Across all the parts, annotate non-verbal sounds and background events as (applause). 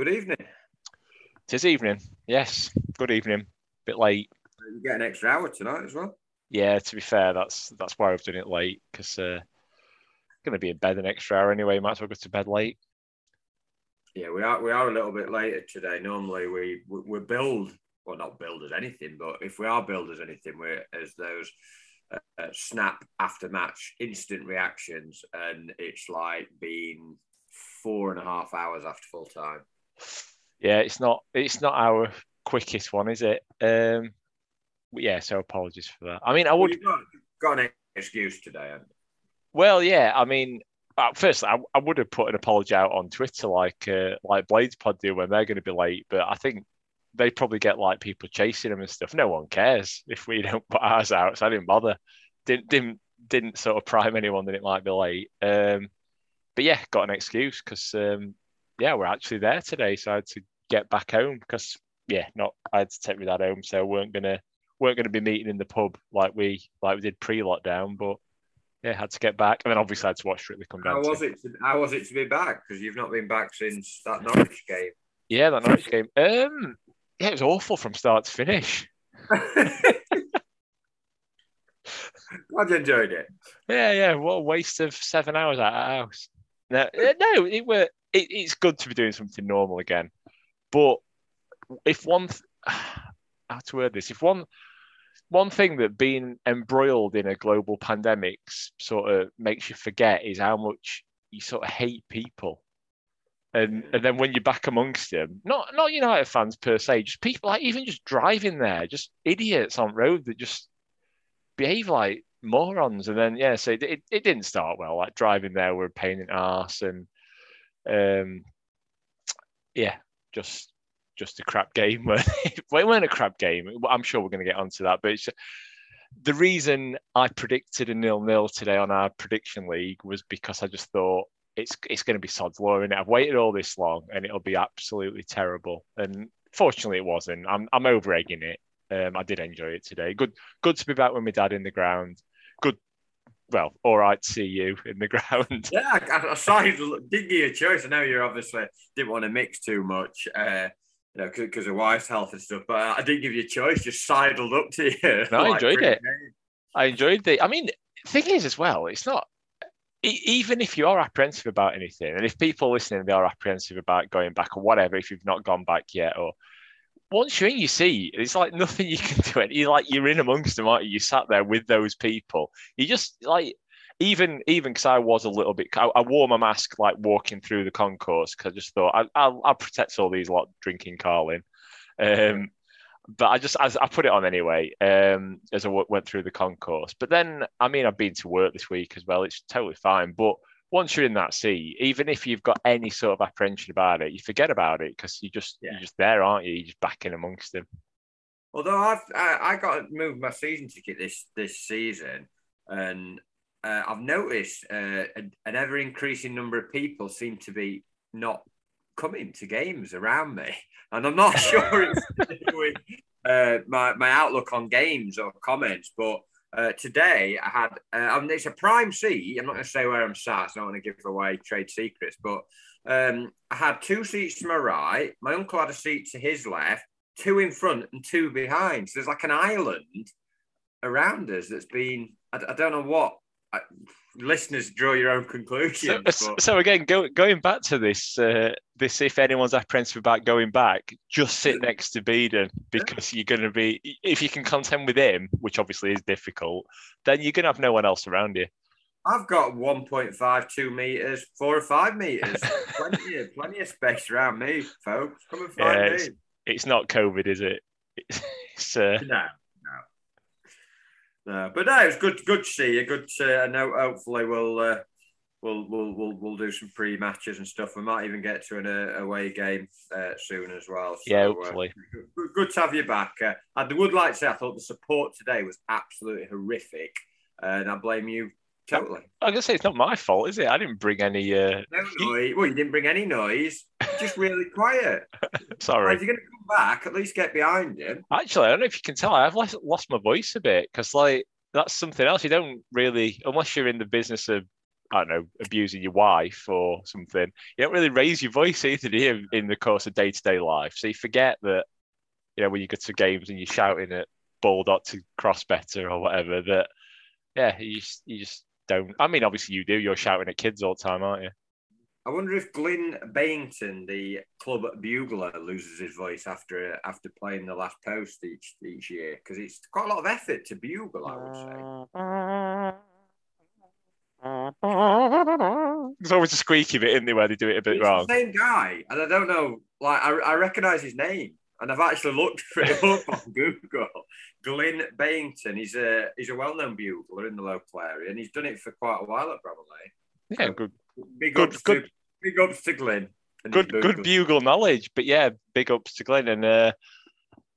Good evening. Tis evening. Yes. Good evening. Bit late. You get an extra hour tonight as well. Yeah. To be fair, that's that's why I've done it late because uh, going to be in bed an extra hour anyway. Might as well go to bed late. Yeah, we are we are a little bit later today. Normally we we, we build well not build as anything, but if we are build as anything, we're as those uh, uh, snap after match instant reactions, and it's like being four and a half hours after full time. Yeah, it's not it's not our quickest one, is it? Um, yeah, so apologies for that. I mean, I would well, got, got, an excuse today. Well, yeah, I mean, uh, first I, I would have put an apology out on Twitter like uh, like Blades Pod do when they're going to be late, but I think they probably get like people chasing them and stuff. No one cares if we (laughs) don't put ours out, so I didn't bother. Didn't didn't didn't sort of prime anyone that it might be late. Um, but yeah, got an excuse because um, yeah, we're actually there today, so I had to get back home because yeah, not I had to take me that home, so we weren't gonna weren't gonna be meeting in the pub like we like we did pre lockdown, but yeah, had to get back, and then obviously I had to watch Strictly Come Down. How was it? To, how was it to be back? Because you've not been back since that Norwich game. Yeah, that Norwich game. Um, yeah, it was awful from start to finish. (laughs) (laughs) Glad you enjoyed it. Yeah, yeah. What a waste of seven hours at our house. No, no, it were. It, it's good to be doing something normal again, but if one, th- (sighs) how to word this? If one, one thing that being embroiled in a global pandemic sort of makes you forget is how much you sort of hate people. And mm. and then when you're back amongst them, not not United fans per se, just people like even just driving there, just idiots on road that just behave like morons. And then yeah, so it, it, it didn't start well. Like driving there were a pain in ass, and um, yeah, just just a crap game. (laughs) well, it weren't a crap game. I'm sure we're going to get onto that, but the reason I predicted a nil nil today on our prediction league was because I just thought it's it's going to be sod's law, and I've waited all this long, and it'll be absolutely terrible. And fortunately, it wasn't. I'm I'm over egging it. Um, I did enjoy it today. Good, good to be back with my dad in the ground. Well, all right see you in the (laughs) ground. Yeah, I, I saw you. Didn't give you a choice. I know you obviously didn't want to mix too much, uh, you know, because of wife's health and stuff. But I didn't give you a choice. Just sidled up to you. No, (laughs) like I enjoyed it. I enjoyed the. I mean, thing is as well, it's not even if you are apprehensive about anything, and if people listening they are apprehensive about going back or whatever, if you've not gone back yet, or once you're in your seat, it's like (laughs) nothing you can do. It. You're like you're in amongst them, aren't you? You sat there with those people. You just like even even because I was a little bit. I, I, wore my mask like walking through the concourse because I just thought I, will I'll protect all these lot drinking Carling. Um, but I just I, I, put it on anyway um, as I w- went through the concourse. But then I mean I've been to work this week as well. It's totally fine. But once you're in that seat, even if you've got any sort of apprehension about it, you forget about it because you just yeah. you're just there, aren't you? You're just back in amongst them. Although I've I, I got to move my season ticket this this season, and uh, I've noticed uh, an ever increasing number of people seem to be not coming to games around me, (laughs) and I'm not (laughs) sure it's with uh, my my outlook on games or comments, but uh, today I had, uh, mean, it's a prime seat. I'm not going to say where I'm sat. So I don't want to give away trade secrets, but um, I had two seats to my right. My uncle had a seat to his left, two in front and two behind. So there's like an island around us that's been, I, I don't know what. I, listeners draw your own conclusions. So, so again, go, going back to this, uh, this if anyone's apprehensive about going back, just sit next to Beeden because you're going to be if you can contend with him, which obviously is difficult, then you're going to have no one else around you. I've got 1.52 meters, four or five meters, (laughs) plenty, of, plenty of space around me, folks. Come and find yeah, it's, me. It's not COVID, is it? It's, (laughs) it's uh... no. No, but no, it's good. Good to see you. Good. To, I know. Hopefully, we'll uh, we'll we'll we'll we'll do some pre matches and stuff. We might even get to an uh, away game uh, soon as well. So, yeah, uh, hopefully. Good, good, to have you back. Uh, I would like to say I thought the support today was absolutely horrific, and I blame you totally. I was gonna say it's not my fault, is it? I didn't bring any. Uh... No noise. Well, you didn't bring any noise. Just (laughs) really quiet. Sorry. If you're gonna come back, at least get behind him. Actually, I don't know if you can tell. I've lost, lost my voice a bit because, like, that's something else. You don't really, unless you're in the business of I don't know, abusing your wife or something, you don't really raise your voice either, do you, in the course of day to day life? So you forget that, you know, when you go to games and you're shouting at Baldock to cross better or whatever, that, yeah, you just, you just don't. I mean, obviously you do. You're shouting at kids all the time, aren't you? I wonder if Glyn Bayington, the club bugler, loses his voice after after playing the last post each each year because it's quite a lot of effort to bugle. I would say. (laughs) There's always a squeaky bit in there where they do it a bit It's wrong. the same guy, and I don't know. Like I, I recognise his name, and I've actually looked for it up on Google. Glyn Bayington. He's a he's a well known bugler in the local area, and he's done it for quite a while at Bramall Yeah, good, Big Good- ups good- to big ups to Glyn. and good, good bugle. bugle knowledge. But yeah, big ups to Glenn and. uh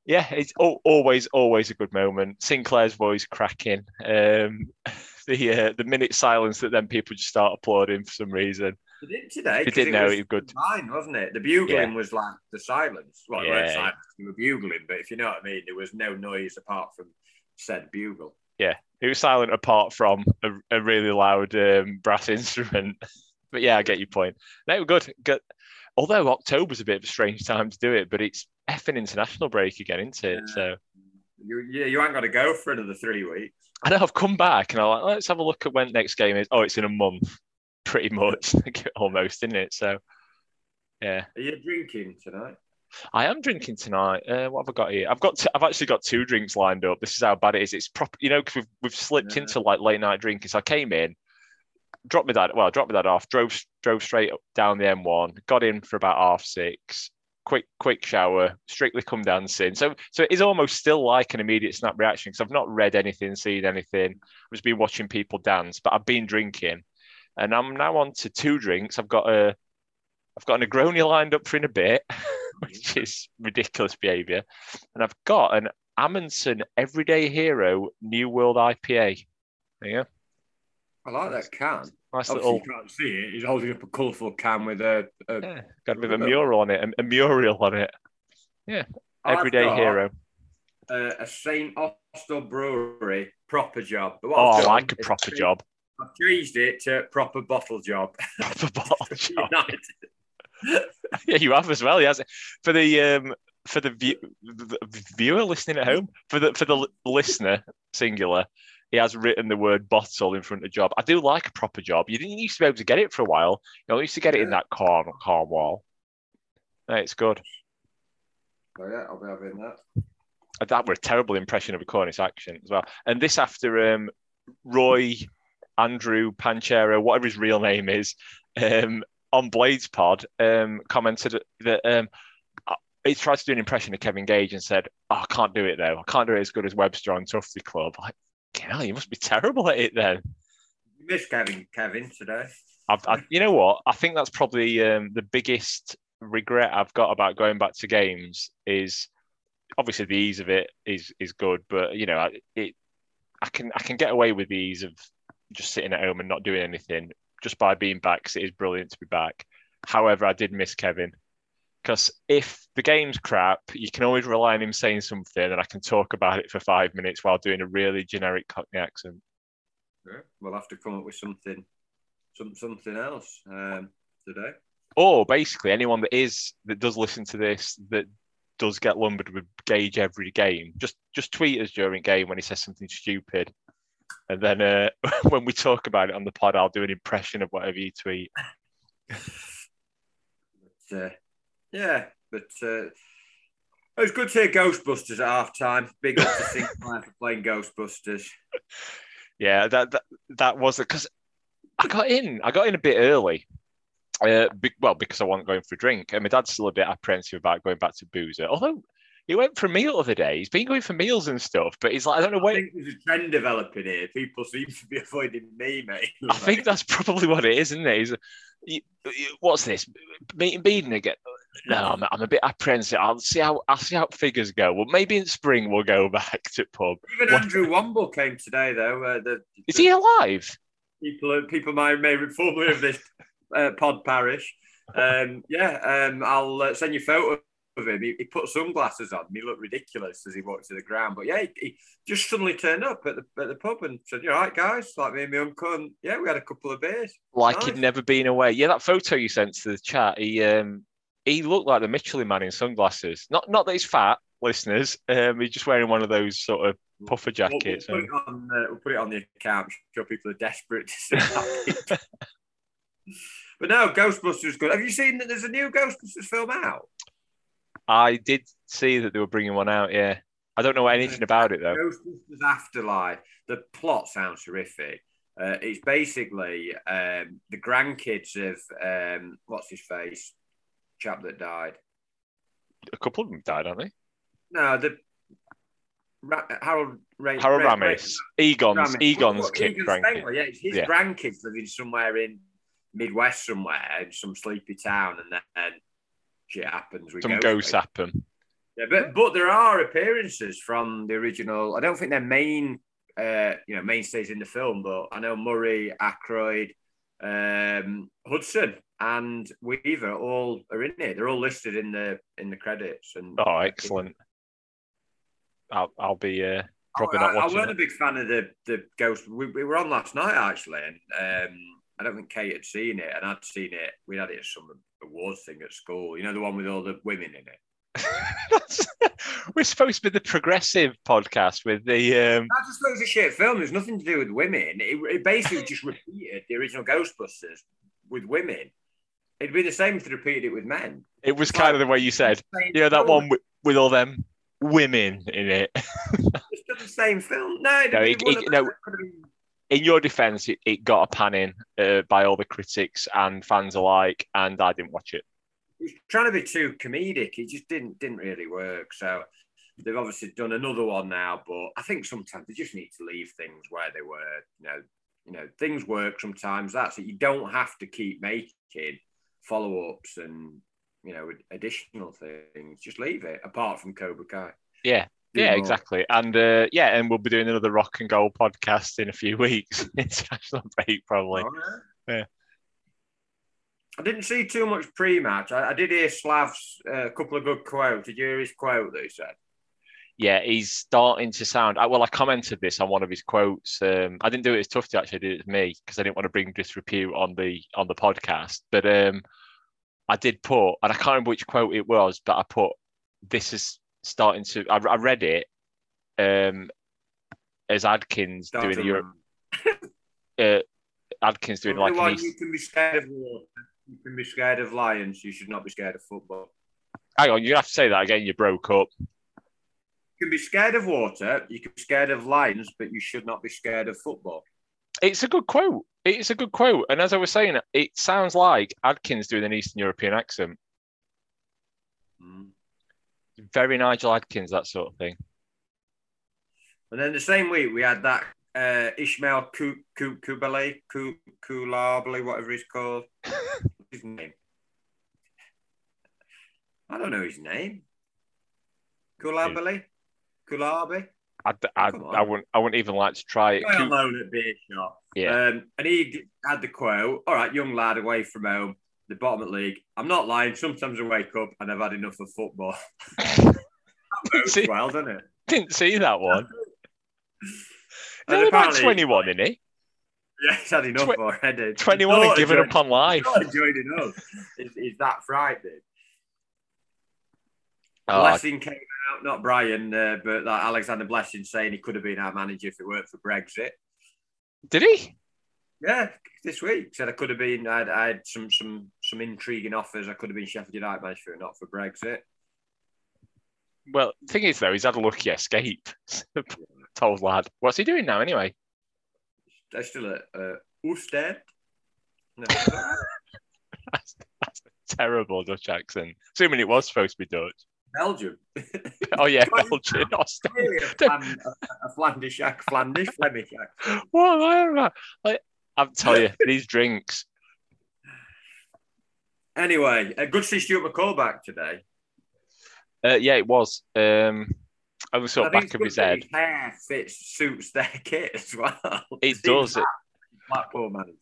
yeah, it's always, always a good moment. Sinclair's voice cracking. Um, (laughs) the uh, the minute silence that then people just start applauding for some reason. He did today. They 'cause did it know was it was good. Fine, wasn't it? The bugling was like the silence. Well, it weren't silence. You were bugling, but if you know what I mean, there was no noise apart from said bugle. Yeah, it was silent apart from a, a really loud um, brass instrument. (laughs) but yeah, I get your point. No, good. good. Although October's a bit of a strange time to do it, but it's effing international break again, isn't it? Yeah. So You, yeah, you ain't got to go for another three weeks. I know I've come back and I'm like, let's have a look at when next game is. Oh, it's in a month, (laughs) pretty much, (laughs) almost, isn't it? So yeah, Are you drinking tonight? I am drinking tonight. Uh, what have I got here? I've got, t- I've actually got two drinks lined up. This is how bad it is. It's proper, you know, because we've we've slipped Yeah. into like late night drinking. So I came in, dropped me that. well, dropped me that off, drove drove straight up down the M1, got in for about half six. Quick, quick shower, strictly come dancing. So, so it is almost still like an immediate snap reaction because I've not read anything, seen anything. I've just been watching people dance, but I've been drinking, and I'm now on to two drinks. I've got a, I've got a Negroni lined up for in a bit, (laughs) which is ridiculous behaviour, and I've got an Amundsen Everyday Hero New World IPA. There you go. I like that can. Nice Obviously, little, you can't see it. He's holding up a colourful can with a. a yeah, got a bit of a mural on it, a, a mural on it. I've Everyday got, Hero. Uh, a St. Austell Brewery proper job. Oh, I like a proper job. I've changed it to proper bottle job. (laughs) Proper bottle (laughs) job. (laughs) Yeah, you have as well. He has for the um for the, view, the viewer listening at home for the for the listener singular. He has written the word bottle in front of job. I do like a proper job. You didn't used to be able to get it for a while. You know, you used to get it in that Corn Cornwall. No, it's good. So yeah, I'll be having that. That were a terrible impression of a Cornish accent as well. And this after um, Roy Andrew Panchero, whatever his real name is, um, on Blades Pod, um, commented that um, he tried to do an impression of Kevin Gage and said, oh, "I can't do it though. I can't do it as good as Webster on Tufty Club." Like, hell, you must be terrible at it then. You missed Kevin, Kevin today. I've, I, you know what? I think that's probably um, the biggest regret I've got about going back to games is obviously the ease of it is is good, but you know, I- it I can I can get away with the ease of just sitting at home and not doing anything just by being back. 'cause it is brilliant to be back. However, I did miss Kevin because if the game's crap, you can always rely on him saying something, and I can talk about it for five minutes while doing a really generic Cockney accent. Yeah, we'll have to come up with something, some something else um, today. or basically anyone that is that does listen to this that does get lumbered with Gage every game, just just tweet us during game when he says something stupid, and then uh, (laughs) when we talk about it on the pod, I'll do an impression of whatever you tweet. But, uh, yeah, but uh, it was good to hear Ghostbusters at half time. Big up to Sinclair for playing Ghostbusters. (laughs) Yeah, that that, that was it because I got in. I got in a bit early. Uh, be, well, because I wasn't going for a drink, and my dad's still a bit apprehensive about going back to boozer. Although he went for a meal the other day, he's been going for meals and stuff, but he's like, I don't know I where. think there's a trend developing here. People seem to be (laughs) avoiding me, mate. (laughs) I think that's probably what it is, isn't it? He's, you, you- what's this? Meeting Beeden again? No, I'm, I'm a bit apprehensive. I'll see how I'll see how figures go. Well, maybe in spring we'll go (laughs) back to pub. Even What- Andrew Womble came today, though. Uh, the, Is he alive? people people might may formerly of this uh, pod parish? Um, yeah, um, I'll uh, send you a photo of him. He, he put sunglasses on. He looked ridiculous as he walked to the ground. But yeah, he, he just suddenly turned up at the at the pub and said, "You're right, guys?" Like me and my uncle. And yeah, we had a couple of beers. Like Nice. he'd never been away. Yeah, that photo you sent to the chat, he um he looked like the Michelin man in sunglasses. Not not that he's fat, listeners. Um, he's just wearing one of those sort of puffer We'll, we'll jackets. put it on. Uh, we'll put it on the account. Sure, people are desperate to see that. (laughs) but no, Ghostbusters is good. Have you seen that? There's a new Ghostbusters film out. I did see that they were bringing one out. Yeah, I don't know anything about it though. Ghostbusters Afterlife. The plot sounds horrific. Uh, it's basically um, the grandkids of um, what's his face, chap that died. A couple of them died, aren't they? No, the Ra- Harold Ray, Harold Ray- Ramis, Egon's Ramis. Egon's kid Egon grandkid. Spengler, yeah, it's his Yeah. grandkids living somewhere in Midwest somewhere, in some sleepy town, and then shit happens. Some ghosts, ghosts happen. Yeah, but but there are appearances from the original. I don't think they're main, uh, you know, mainstays in the film, but I know Murray, Aykroyd, um, Hudson, and Weaver all are in it. They're all listed in the in the credits. And Oh, excellent. I'll I'll be uh, probably I, not I watching. weren't a big fan of the the Ghost. We, we were on last night actually, and um, I don't think Kate had seen it, and I'd seen it. We had it at some awards thing at school. You know, the one with all the women in it. (laughs) We're supposed to be the progressive podcast with the um, I just thought it was a shit film. There's nothing to do with women. It, it basically just repeated the original Ghostbusters with women. It'd be the same if they repeated it with men. It was kind of the way you said. You know that one with, with all them women in it. (laughs) It's still the same film. No, No, it, it- wouldn't it- have- no. Could have been- In your defence, it, it got a panning uh, by all the critics and fans alike, and I didn't watch it. it was trying to be too comedic. It just didn't didn't really work. So they've obviously done another one now, but I think sometimes they just need to leave things where they were. You know, you know, things work sometimes. That's it. You don't have to keep making follow ups and you know additional things. Just leave it. Apart from Cobra Kai. Yeah, yeah, more. exactly. And uh, yeah, and we'll be doing another rock and gold podcast in a few (laughs) weeks. International break, probably. All right. Yeah. I didn't see too much pre-match. I, I did hear Slav's uh, couple of good quotes. Did you hear his quote that he said? Yeah, he's starting to sound. Well, I commented this on one of his quotes. Um, I didn't do it as tough to actually did it to me because I didn't want to bring disrepute on the on the podcast. But um, I did put, and I can't remember which quote it was, but I put, "This is starting to." I, I read it um, as Adkins doing Europe. (laughs) Uh, Adkins doing like East- you can be scared of water. You can be scared of lions. You should not be scared of football. Hang on, you have to say that again. You broke up. You can be scared of water. You can be scared of lions, but you should not be scared of football. It's a good quote. It's a good quote. And as I was saying, it sounds like Adkins doing an Eastern European accent. Mm. Very Nigel Adkins, that sort of thing. And then the same week we had that uh, Ishmael Ku- Ku- Kubale, Ku- whatever he's called. (laughs) His name? I don't know his name. Kulabali? Kulabi? I, I, I wouldn't I wouldn't even like to try it. Coo- loan at beer shop. Yeah. Um, and he had the quote, all right, young lad away from home, the bottom of the league. I'm not lying. Sometimes I wake up and I've had enough of football. (laughs) See- well, doesn't it? Didn't see that one. (laughs) He's only about 21, isn't he? Yeah, he's had enough Tw- already. 21 and giving up on life. Not enjoying enough. Is, is that frightening? Oh, Blessing came out, not Brian, uh, but like Alexander Blessin saying he could have been our manager if it weren't for Brexit. did he? Yeah, this week said I could have been. I'd, I had some some some intriguing offers. I could have been Sheffield United manager, if not for Brexit. Well, the thing is, though, he's had a lucky escape. (laughs) Told lad. What's he doing now, anyway? They're still at uh, Oosted. No, (laughs) That's, that's a terrible Dutch accent. Assuming it was supposed to be Dutch. Belgium. (laughs) Oh, yeah. Ostend. Really a, Flan, a, Flandish, ac- Flandish, Flemish accent. What? Like, I'm telling you, these drinks. Anyway, uh, good to see Stuart McCall back today. Uh, yeah, it was. Um, I was sort of back of his head. His hair fits suits their (laughs) kit as well. It does. that Blackpool manager,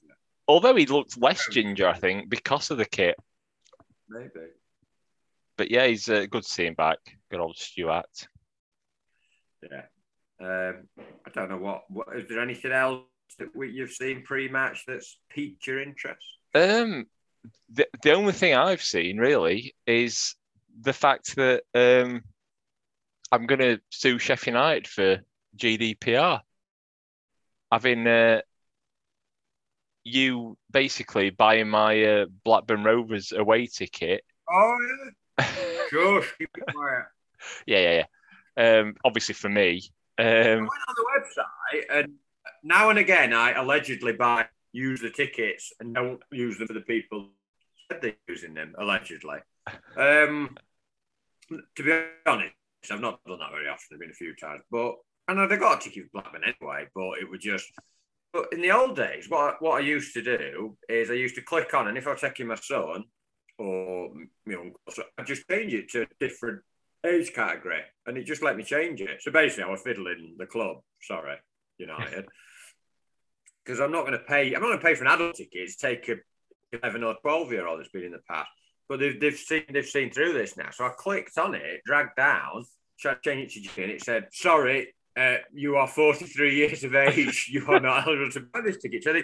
Although he looked less ginger, I think, because of the kit. maybe. but yeah, he's uh, good to see him back. Good old Stuart. Yeah. Um, I don't know what, what. Is there anything else that we, you've seen pre-match that's piqued your interest? Um, the the only thing I've seen really is the fact that um, I'm going to sue Sheffield United for GDPR. Having uh, you basically buying my uh, Blackburn Rovers away ticket. Oh yeah. (laughs) Shush, keep it quiet. Yeah, yeah, yeah. Um, obviously for me. Um, I went on the website and now and again I allegedly buy use the tickets and don't use them for the people said they're using them allegedly. Um, to be honest, I've not done that very often. I've been a few times, but I know they got a ticket for Blackburn anyway. But it would just. But in the old days, what what I used to do is I used to click on, and if I was taking my son or you know, I just change it to a different age category, and it just let me change it. So basically, I was fiddling the club. Sorry, (laughs) United, because I'm not going to pay. I'm not going to pay for an adult ticket. to take a 11 or 12 year old that's been in the past. But they've, they've seen they've seen through this now. So I clicked on it, dragged down, tried to change it to G, and it said, "Sorry, uh, you are 43 years of age. You are not (laughs) eligible to buy this ticket." So they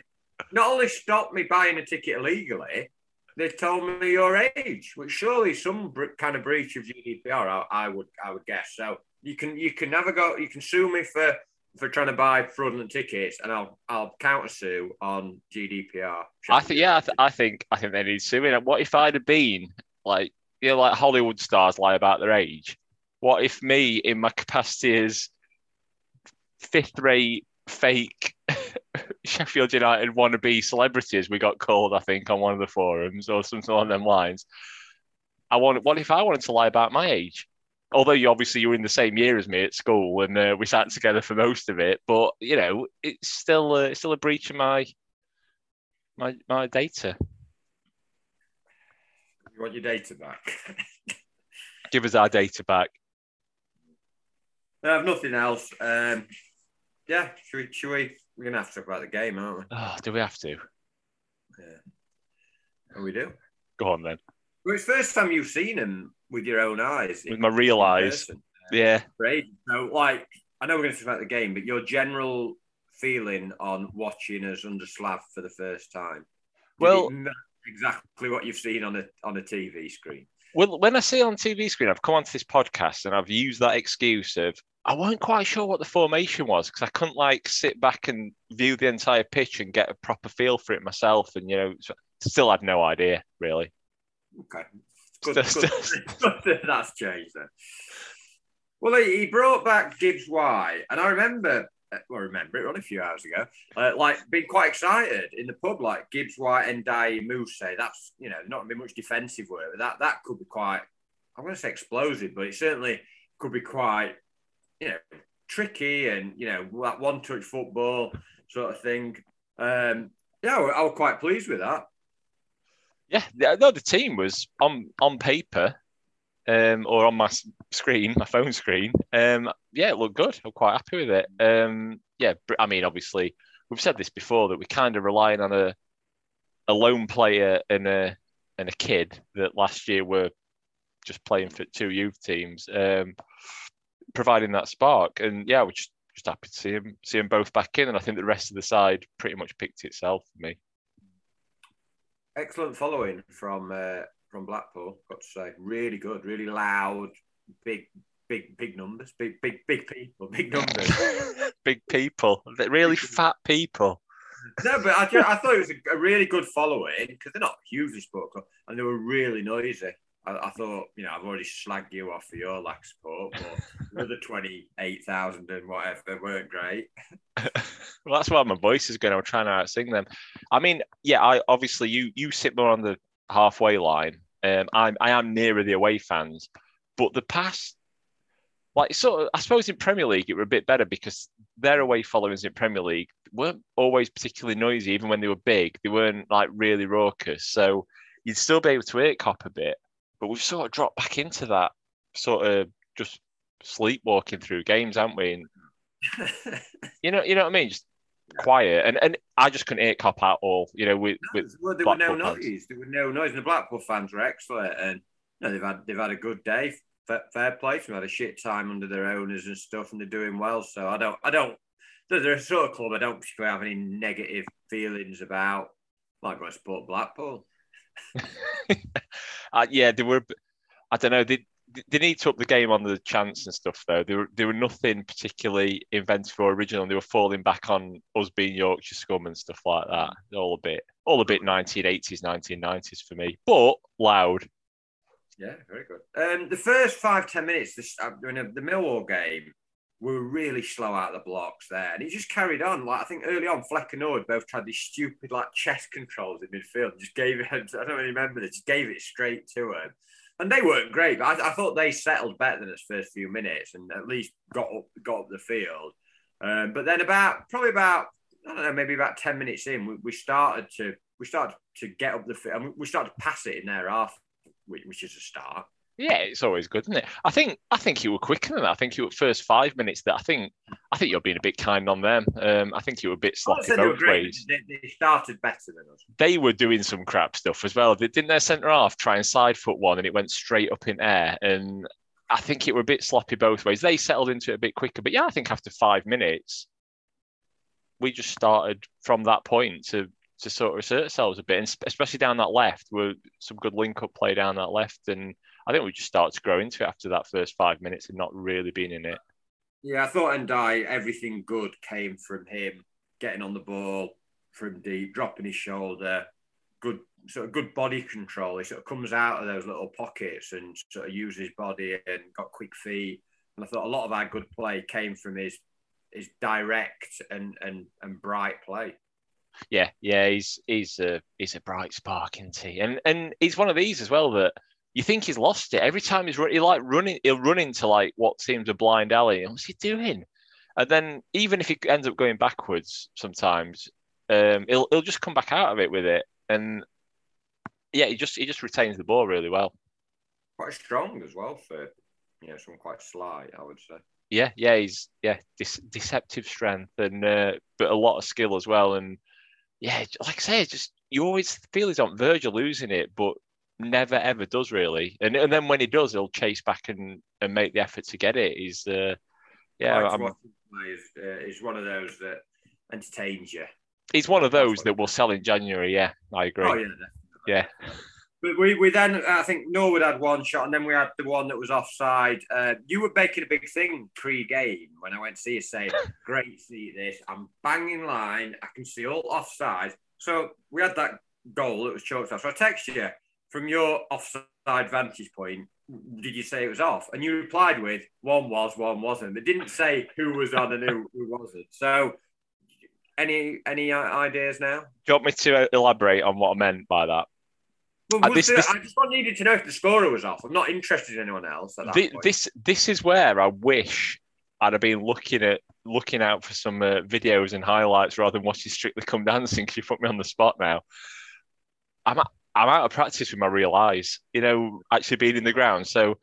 not only stopped me buying a ticket illegally, they told me your age, which surely some kind of breach of GDPR. I, I, would I would guess. So you can you can never go. You can sue me for for trying to buy fraudulent tickets, and I'll I'll counter sue on GDPR. I think yeah, I, th- I think I think they need suing. What if I'd have been like you know like Hollywood stars lie about their age? What if me in my capacity as fifth rate fake (laughs) Sheffield United wannabe celebrities we got called, I think, on one of the forums or something along them lines. I want. What if I wanted to lie about my age? Although you obviously you were in the same year as me at school and uh, we sat together for most of it, but you know it's still uh, it's still a breach of my my my data. You want your data back? (laughs) Give us our data back. I have nothing else. Um, yeah, should we, should we? We're gonna have to talk about the game, aren't we? Oh, do we have to? Yeah. And we do. Go on then. Well, it's the first time you've seen him with your own eyes. With my real eyes. person. Yeah. Great. So, like, I know we're going to talk about the game, but your general feeling on watching us under Slav for the first time? well, exactly what you've seen on a on a TV screen. Well, when I see on TV screen, I've come onto this podcast and I've used that excuse of I wasn't quite sure what the formation was because I couldn't like sit back and view the entire pitch and get a proper feel for it myself. And you know, still had no idea really. Okay. Good, (laughs) Still- good. Good That's changed then. Well, he, he brought back Gibbs White, and I remember, uh, well, I remember it only a few hours ago, uh, like being quite excited in the pub, like Gibbs White and Dai Moose. That's you know not gonna be much defensive work, but that that could be quite. I'm going to say explosive, but it certainly could be quite, you know, tricky and you know that one touch football sort of thing. Um, yeah, I was quite pleased with that. Yeah, no, the team was on on paper, um, or on my screen, my phone screen. Um, yeah, it looked good. I'm quite happy with it. Um, yeah, I mean, obviously, we've said this before that we kind of relying on a a lone player and a and a kid that last year were just playing for two youth teams, um, providing that spark. And yeah, we're just just happy to see him see them both back in. And I think the rest of the side pretty much picked itself for me. Excellent following from uh, from Blackpool. Got to say, really good, really loud, big, big, big numbers, big, big, big people, (laughs) big numbers. (laughs) Big people, really fat people. no, but I, ju- I thought it was a, a really good following because they're not hugely club and they were really noisy. I, I thought, you know, I've already slagged you off for your lack of support, but the (laughs) twenty eight thousand and whatever weren't great. (laughs) Well, that's why my voice is going. I'm trying to outsing them. I mean, yeah, I obviously you you sit more on the halfway line. Um, I'm I am nearer the away fans, but the past, like sort of, I suppose in Premier League it were a bit better because their away followings in Premier League weren't always particularly noisy, even when they were big. They weren't like really raucous, so you'd still be able to hear cop a bit. But we've sort of dropped back into that sort of just sleepwalking through games, haven't we? And (laughs) you know, you know what I mean? Just quiet, and and I just couldn't hear cop out all. You know, with with well, there were no fans. noise. There were no noise, and the Blackpool fans were excellent. And no, they've had they've had a good day. Fair, fair play them. Had a shit time under their owners and stuff, and they're doing well. So I don't, I don't. They're a sort of club I don't particularly have any negative feelings about. Like I support Blackpool. (laughs) uh, yeah, they were. I don't know. They they need to up the game on the chance and stuff though. They were they were nothing particularly inventive or original. And They were falling back on us being Yorkshire scum and stuff like that. All a bit, all a bit 1980s, 1990s for me, but loud. Yeah, very good. Um, the first five ten minutes, this, uh, the Millwall game, we were really slow out of the blocks there, and he just carried on. Like I think early on, Fleck and both tried these stupid like chest controls in midfield. Just gave it. (laughs) I don't really remember this. Just gave it straight to him, and they weren't great. But I, I thought they settled better than his first few minutes, and at least got up got up the field. Um, but then about probably about I don't know maybe about ten minutes in, we, we started to we started to get up the field. and we started to pass it in their half, which, which is a start. Yeah, it's always good, isn't it? I think I think you were quicker than that. I think you were first five minutes. That I think I think you're being a bit kind on them. Um, I think you were a bit sloppy both ways. They, they, started better than us. They were doing some crap stuff as well. They, Didn't their centre half try and side foot one, and it went straight up in air? And I think it were a bit sloppy both ways. They settled into it a bit quicker, but yeah, I think after five minutes, we just started from that point to to sort of assert ourselves a bit, and especially down that left, were some good link up play down that left and I think we just start to grow into it after that first five minutes and not really being in it. Yeah, I thought and I everything good came from him getting on the ball from deep, dropping his shoulder, good sort of good body control. He sort of comes out of those little pockets and sort of uses his body and got quick feet. And I thought a lot of our good play came from his his direct and and and bright play. Yeah, yeah, he's he's a he's a bright spark, isn't he? And and he's one of these as well that you think he's lost it every time he's he like running. He'll run into like what seems a blind alley. What's he doing? And then even if he ends up going backwards, sometimes um, he'll he'll just come back out of it with it. And yeah, he just he just retains the ball really well. Quite strong as well for you know someone quite sly, I would say. Yeah, yeah, he's yeah deceptive strength and uh, but a lot of skill as well. And yeah, like I say, just you always feel he's on verge of losing it, but never ever does really. And and then when he does, he'll chase back and, and make the effort to get it. He's uh, yeah, he's, uh, he's one of those that entertains you. He's one of those that will sell in January. Yeah, I agree. Oh, yeah, yeah. But we, we then, I think Norwood had one shot, and then we had the one that was offside. Uh, you were making a big thing pre-game when I went to see you, saying, "Great, see this. I'm banging line. I can see all offside." So we had that goal that was chalked off. So I text you from your offside vantage point, did you say it was off? And you replied with one was, one wasn't. They didn't say who was on and who, who wasn't. So, any any ideas now? Do you want me to elaborate on what I meant by that? Well, uh, this, this, I just needed to know if the scorer was off. I'm not interested in anyone else. This, this, this is where I wish I'd have been looking at looking out for some uh, videos and highlights rather than watching Strictly Come Dancing because you put me on the spot now. I'm I'm out of practice with my real eyes, you know, actually being in the ground. So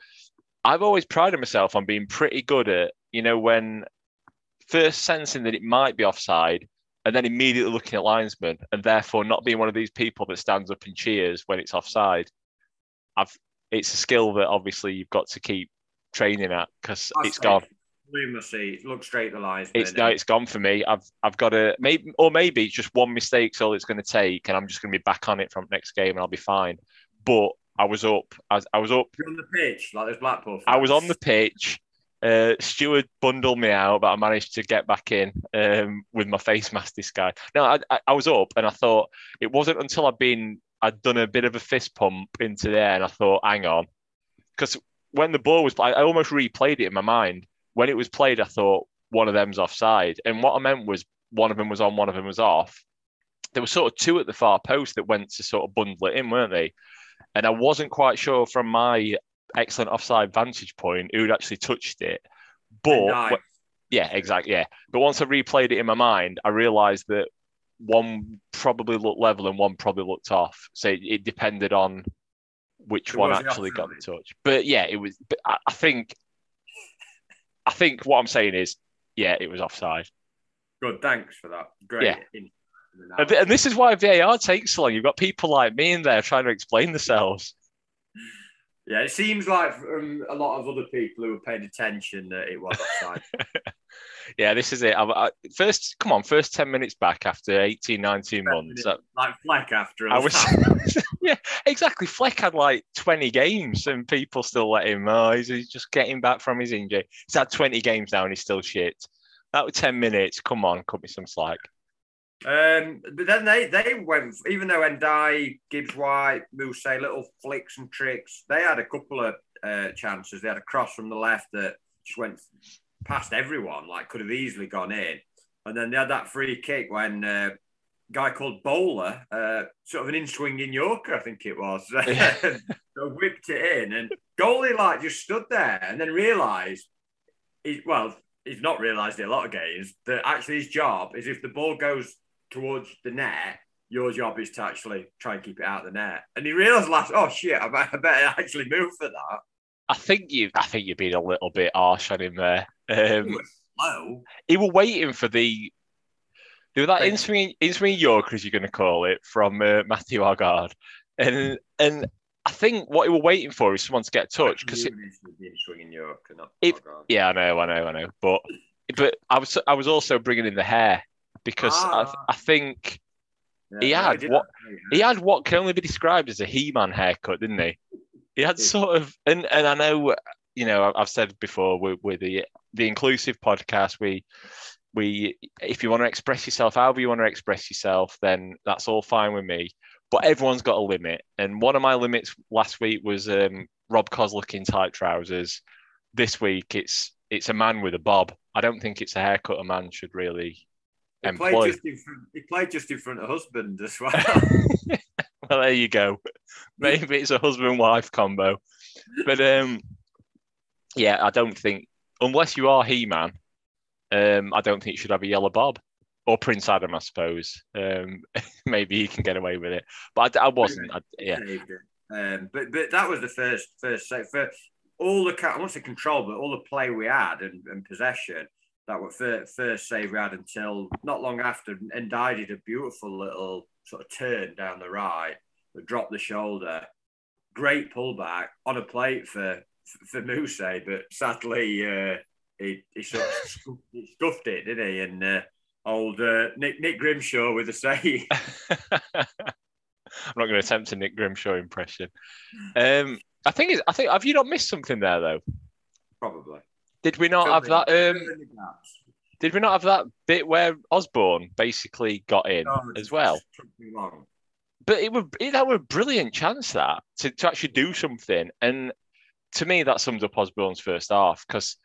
I've always prided myself on being pretty good at, you know, when first sensing that it might be offside and then immediately looking at linesmen and therefore not being one of these people that stands up and cheers when it's offside. I've it's a skill that obviously you've got to keep training at because it's gone. See. Look straight the lines. It's no, it's gone for me. I've I've got to maybe or maybe it's just one mistake's all it's going to take, and I'm just going to be back on it from next game, and I'll be fine. But I was up. I was, I was up. You're on the pitch like there's Blackpool. Fans. I was on the pitch. Uh, Stewart bundled me out, but I managed to get back in um, with my face mask. This guy. No, I, I, I was up, and I thought it wasn't until I'd been I'd done a bit of a fist pump into there, and I thought, hang on, because when the ball was, I, I almost replayed it in my mind when it was played, I thought one of them's offside. And what I meant was one of them was on, one of them was off. There were sort of two at the far post that went to sort of bundle it in, weren't they? And I wasn't quite sure from my excellent offside vantage point who'd actually touched it. But yeah, exactly. Yeah. But once I replayed it in my mind, I realized that one probably looked level and one probably looked off. So it, it depended on which one actually got the touch. But yeah, it was. I, I think I think what I'm saying is, yeah, it was offside. Good, thanks for that. Great. Yeah. And this is why VAR takes so long. You've got people like me in there trying to explain themselves. (laughs) Yeah, it seems like from a lot of other people who were paying attention that it was offside. (laughs) yeah, this is it. I, I, first, come on, first 10 minutes back after 18, 19 months. like Fleck after I was, (laughs) (laughs) yeah, exactly. Fleck had like 20 games and people still let him, oh, he's, he's just getting back from his injury. He's had 20 games now and he's still shit. That was 10 minutes. Come on, cut me some slack. Um, but then they they went even though Ndiaye, Gibbs White, Moose, little flicks and tricks. They had a couple of uh, chances. They had a cross from the left that just went past everyone, like could have easily gone in. And then they had that free kick when uh, guy called Bowler, uh, sort of an in-swinging Yorker, I think it was, (laughs) So whipped it in, and goalie like just stood there and then realised, he, well, he's not realised it a lot of games that actually his job is if the ball goes towards the net, your job is to actually try and keep it out of the net. And he realised last, oh shit, I better, I better actually move for that. I think you, I think you've been a little bit harsh on him there. Um, he was slow. He was waiting for the, do that in swinging, in Yorker, as you're going to call it, from uh, Matthew Argard, and and I think what he was waiting for is someone to get a touch because swinging Yorker, yeah, I know, I know, I know, but but I was I was also bringing in the hair because ah. I, I think yeah, he had what he had what can only be described as a He-Man haircut, didn't he? He had sort of, and and I know, you know, I've said before with, with the the inclusive podcast, we we if you want to express yourself, however you want to express yourself, then that's all fine with me. But everyone's got a limit, and one of my limits last week was um, Rob Kozluk in tight trousers. This week, it's it's a man with a bob. I don't think it's a haircut a man should really he played, just in front, he played just in front of husband as well. (laughs) well, there you go. Maybe it's a husband wife combo. But um, yeah, I don't think, unless you are He Man, um, I don't think should have a yellow bob. Or Prince Adam, I suppose. Um, (laughs) maybe he can get away with it. But I, I wasn't. I, yeah. Um, but but that was the first first for all the I won't say control, but all the play we had and, and possession that were first, first save we had until not long after. And I did a beautiful little sort of turn down the right, dropped the shoulder, great pullback on a plate for for Moose, but sadly uh, he, he sort of scuffed it, didn't he? And uh, old uh, Nick Nick Grimshaw with the say. (laughs) I'm not going to attempt a Nick Grimshaw impression. Um, I think I think have you not missed something there though? Probably. Did we not have that? Um, did we not have that bit where Osborn basically got in no, as well? But it would it, that was a brilliant chance that to, to actually do something, and to me that sums up Osborn's first half because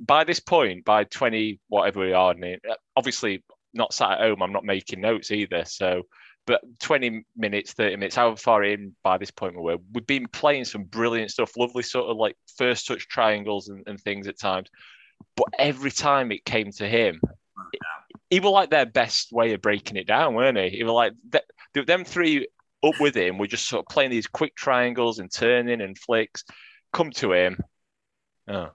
by this point, by twenty whatever we are, uh, obviously not sat at home. I'm not making notes either, so but 20 minutes, 30 minutes, however far in by this point we were, we've been playing some brilliant stuff, lovely sort of like first touch triangles and, and things at times. But every time it came to him, he was like their best way of breaking it down, weren't he? He was like, them three up with him were just sort of playing these quick triangles and turning and flicks. Come to him, oh,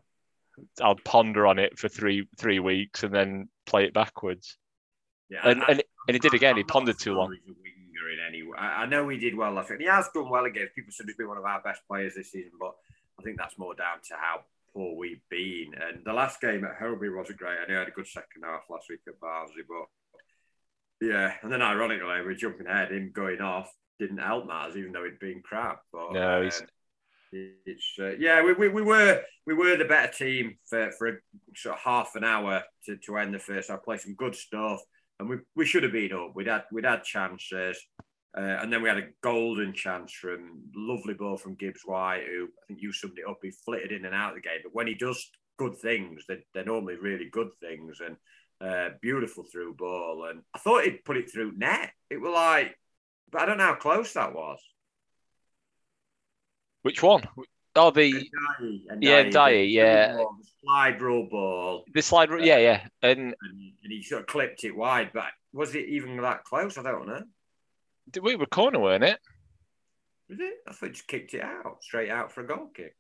I'll ponder on it for three three weeks and then play it backwards. Yeah, and, and and he did again. He pondered too long. In any way. I know he did well. I think he has done well again. People said he's been one of our best players this season, but I think that's more down to how poor we've been. And the last game at Hillsborough wasn't great. I know he had a good second half last week at Barnsley, but yeah. And then ironically, we're jumping ahead. Him going off didn't help matters, even though he'd been crap. But no, he's. Uh, it's uh, yeah, we, we, we were we were the better team for, for a sort of half an hour to, to end the first. I played some good stuff and we, we should have been up. We'd had we'd had chances, uh, and then we had a golden chance from lovely ball from Gibbs White, who I think you summed it up. He flitted in and out of the game, but when he does good things, they're, they're normally really good things, and uh, beautiful through ball. And I thought he'd put it through net. It was like, but I don't know how close that was. Which one? Oh, the yeah, Ndiaye, yeah, the slide rule ball. The slide rule, yeah, yeah, and, and, and he sort of clipped it wide. But was it even that close? I don't know. Did we were corner, weren't it? Was it? I thought he just kicked it out straight out for a goal kick.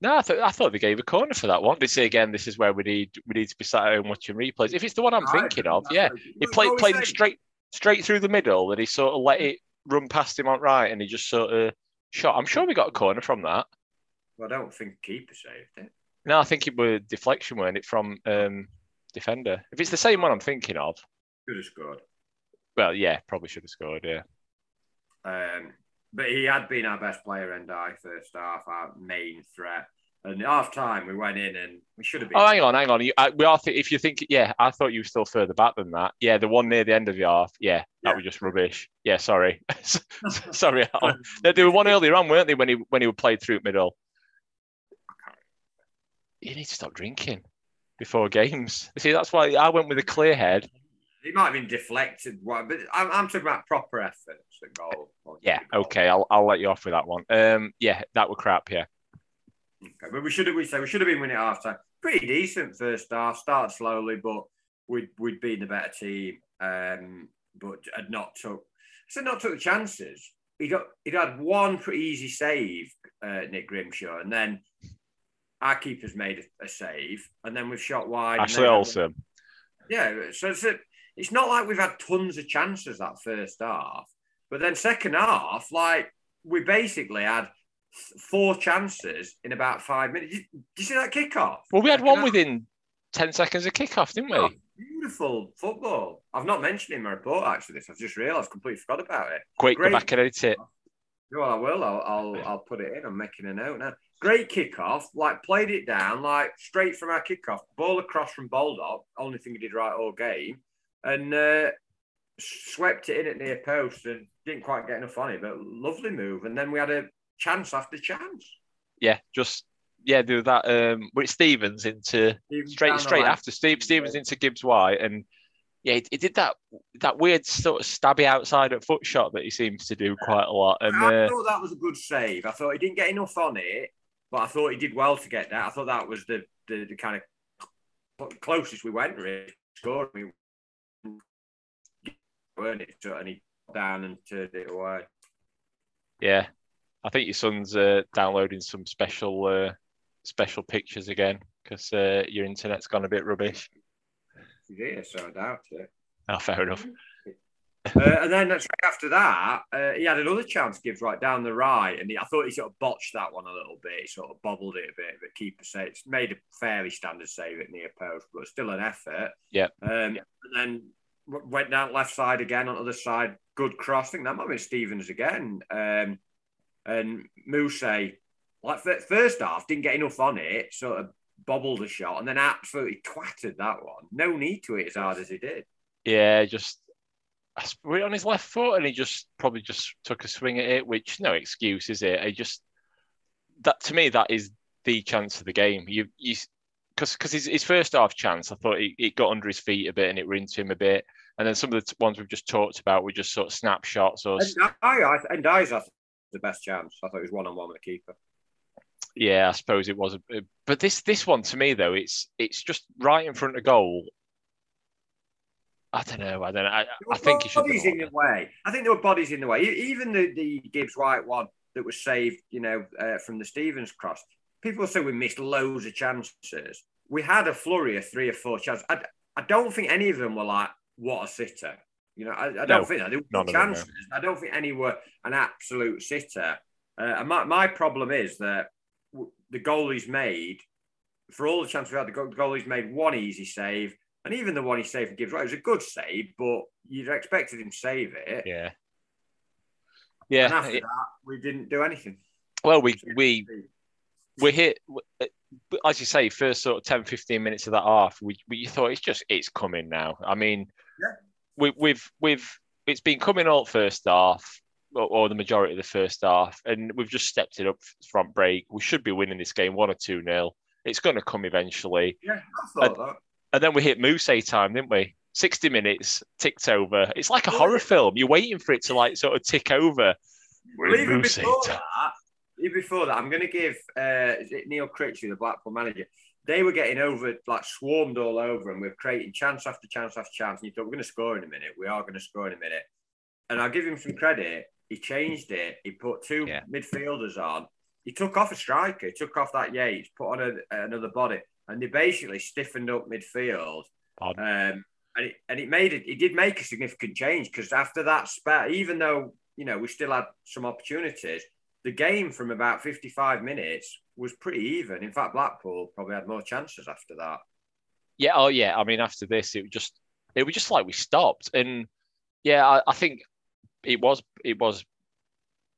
No, I thought I thought they gave a corner for that one. They say again, this is where we need we need to be sat at home watching replays. If it's the one I'm thinking of, yeah, he played played him straight straight through the middle, and he sort of let it run past him on right, and he just sort of shot. I'm sure we got a corner from that. Well, I don't think keeper saved it. No, I think it was deflection, weren't it, from um, defender? If it's the same one I'm thinking of, Could have scored. well, yeah, probably should have scored. Yeah, Um, but he had been our best player and I first half, our main threat. And half time we went in and we should have been. Oh, hang on, hang on. You, I, we are. Th- if you think, yeah, I thought you were still further back than that. Yeah, the one near the end of the half. Yeah, that Yeah. was just rubbish. Yeah, sorry, (laughs) (laughs) sorry. They, they were one earlier on, weren't they? When he when he played through middle. You need to stop drinking before games. See, that's why I went with a clear head. He might have been deflected, but I'm, I'm talking about proper efforts at goal. Yeah, okay, I'll I'll let you off with that one. Um, yeah, that were crap. Yeah, Okay, but we should have we say we should have been winning at half time. Pretty decent first half. start slowly, but we'd we'd been the better team. Um, but had not took so not took the chances. He got he'd had one pretty easy save, uh, Nick Grimshaw, and then our keeper's made a, a save, and then we've shot wide. Ashley Olsen. Yeah, so it's, a, it's not like we've had tons of chances that first half, but then second half, like we basically had four chances in about five minutes. Did, you see that kickoff? Well, we had one within ten seconds of kickoff, didn't we? Oh, beautiful football. I've not mentioned it in my report actually. This I've just realised, completely forgot about it. Quick, go great. back and edit it. Well, I will. I'll, I'll I'll put it in. I'm making a note now. Great kickoff. Like played it down, like straight from our kickoff. Ball across from Baldock. Only thing he did right all game, and uh, swept it in at near post and didn't quite get enough on it. But lovely move. And then we had a chance after chance. Yeah, just yeah, do that. Um, with Stevens into straight straight after Steve Stevens into Gibbs White, and yeah, he, he did that that weird sort of stabby outside at foot shot that he seems to do quite a lot. And I uh, thought that was a good save. I thought he didn't get enough on it, but I thought he did well to get that. I thought that was the the, the kind of closest we went really scoring. Weren't it? And he down and turned it away. yeah, I think your son's uh, downloading some special uh, special pictures again because uh, your internet's gone a bit rubbish. Here, so I doubt it. Oh, fair enough. uh, and then straight after that, uh, he had another chance, Gibbs White down the right, and he, I thought he sort of botched that one a little bit. He sort of bobbled it a bit, but keeper saved, made a fairly standard save at near post, but still an effort. Yeah. Um, And then went down left side again on the other side. Good cross. I think that might been Stevens again. Um, and Mousse, like first half, didn't get enough on it, sort of bobbled a shot, and then absolutely twatted that one. No need to it as hard as he did. Yeah, just I we on his left foot, and he just probably just took a swing at it, which no excuse is it? He just that to me that is the chance of the game. You you because because his, his first half chance, I thought he, it got under his feet a bit and it were into him a bit, and then some of the ones we've just talked about were just sort of snapshots or And I, I, and Dyes, I the best chance. I thought it was one on one with the keeper. yeah, I suppose it was. A, but this this one to me though, it's it's just right in front of goal. I don't know. I don't know. I, I think he should. bodies in the way. I think there were bodies in the way. Even the, the Gibbs White one that was saved, you know, uh, from the Stevens cross. People say we missed loads of chances. We had a flurry of three or four chances. I, I don't think any of them were like what a sitter. You know, I, I don't No, think that. They were none them were. chances. I don't think any were an absolute sitter. Uh, and my, my problem is that w- the goalie's made for all the chances we had. The goal- the goalie's made one easy save, and even the one he saved for Gibbs White, it was a good save, but you'd expected him to save it. Yeah. And Yeah. after it- that, we didn't do anything. well, we we we hit as you say first sort of 10 15 minutes of that half we, we you thought it's just it's coming now i mean Yeah. We, we've we've it's been coming all first half or, or the majority of the first half and we've just stepped it up front break. We should be winning this game one or two nil. It's going to come eventually. Yeah, I thought that. and then we hit Mousse time didn't we? 60 minutes ticked over. It's like a horror film. You're waiting for it to like sort of tick over. Well, even before that, even before that, I'm going to give uh, Neil Critchley, the Blackpool manager. They were getting over, like swarmed all over, and we're creating chance after chance after chance. And you thought we're going to score in a minute. We are going to score in a minute. And I'll give him some credit. He changed it. He put two Yeah. midfielders on. He took off a striker. He took off that Yates, put on a, another body, and they basically stiffened up midfield. Um, and it, and it made it. It did make a significant change because after that spell, even though you know we still had some opportunities, the game from about 55 minutes was pretty even. In fact, Blackpool probably had more chances after that. Yeah, oh yeah. I mean, after this, it was just it was just like we stopped, and yeah, I, I think it was it was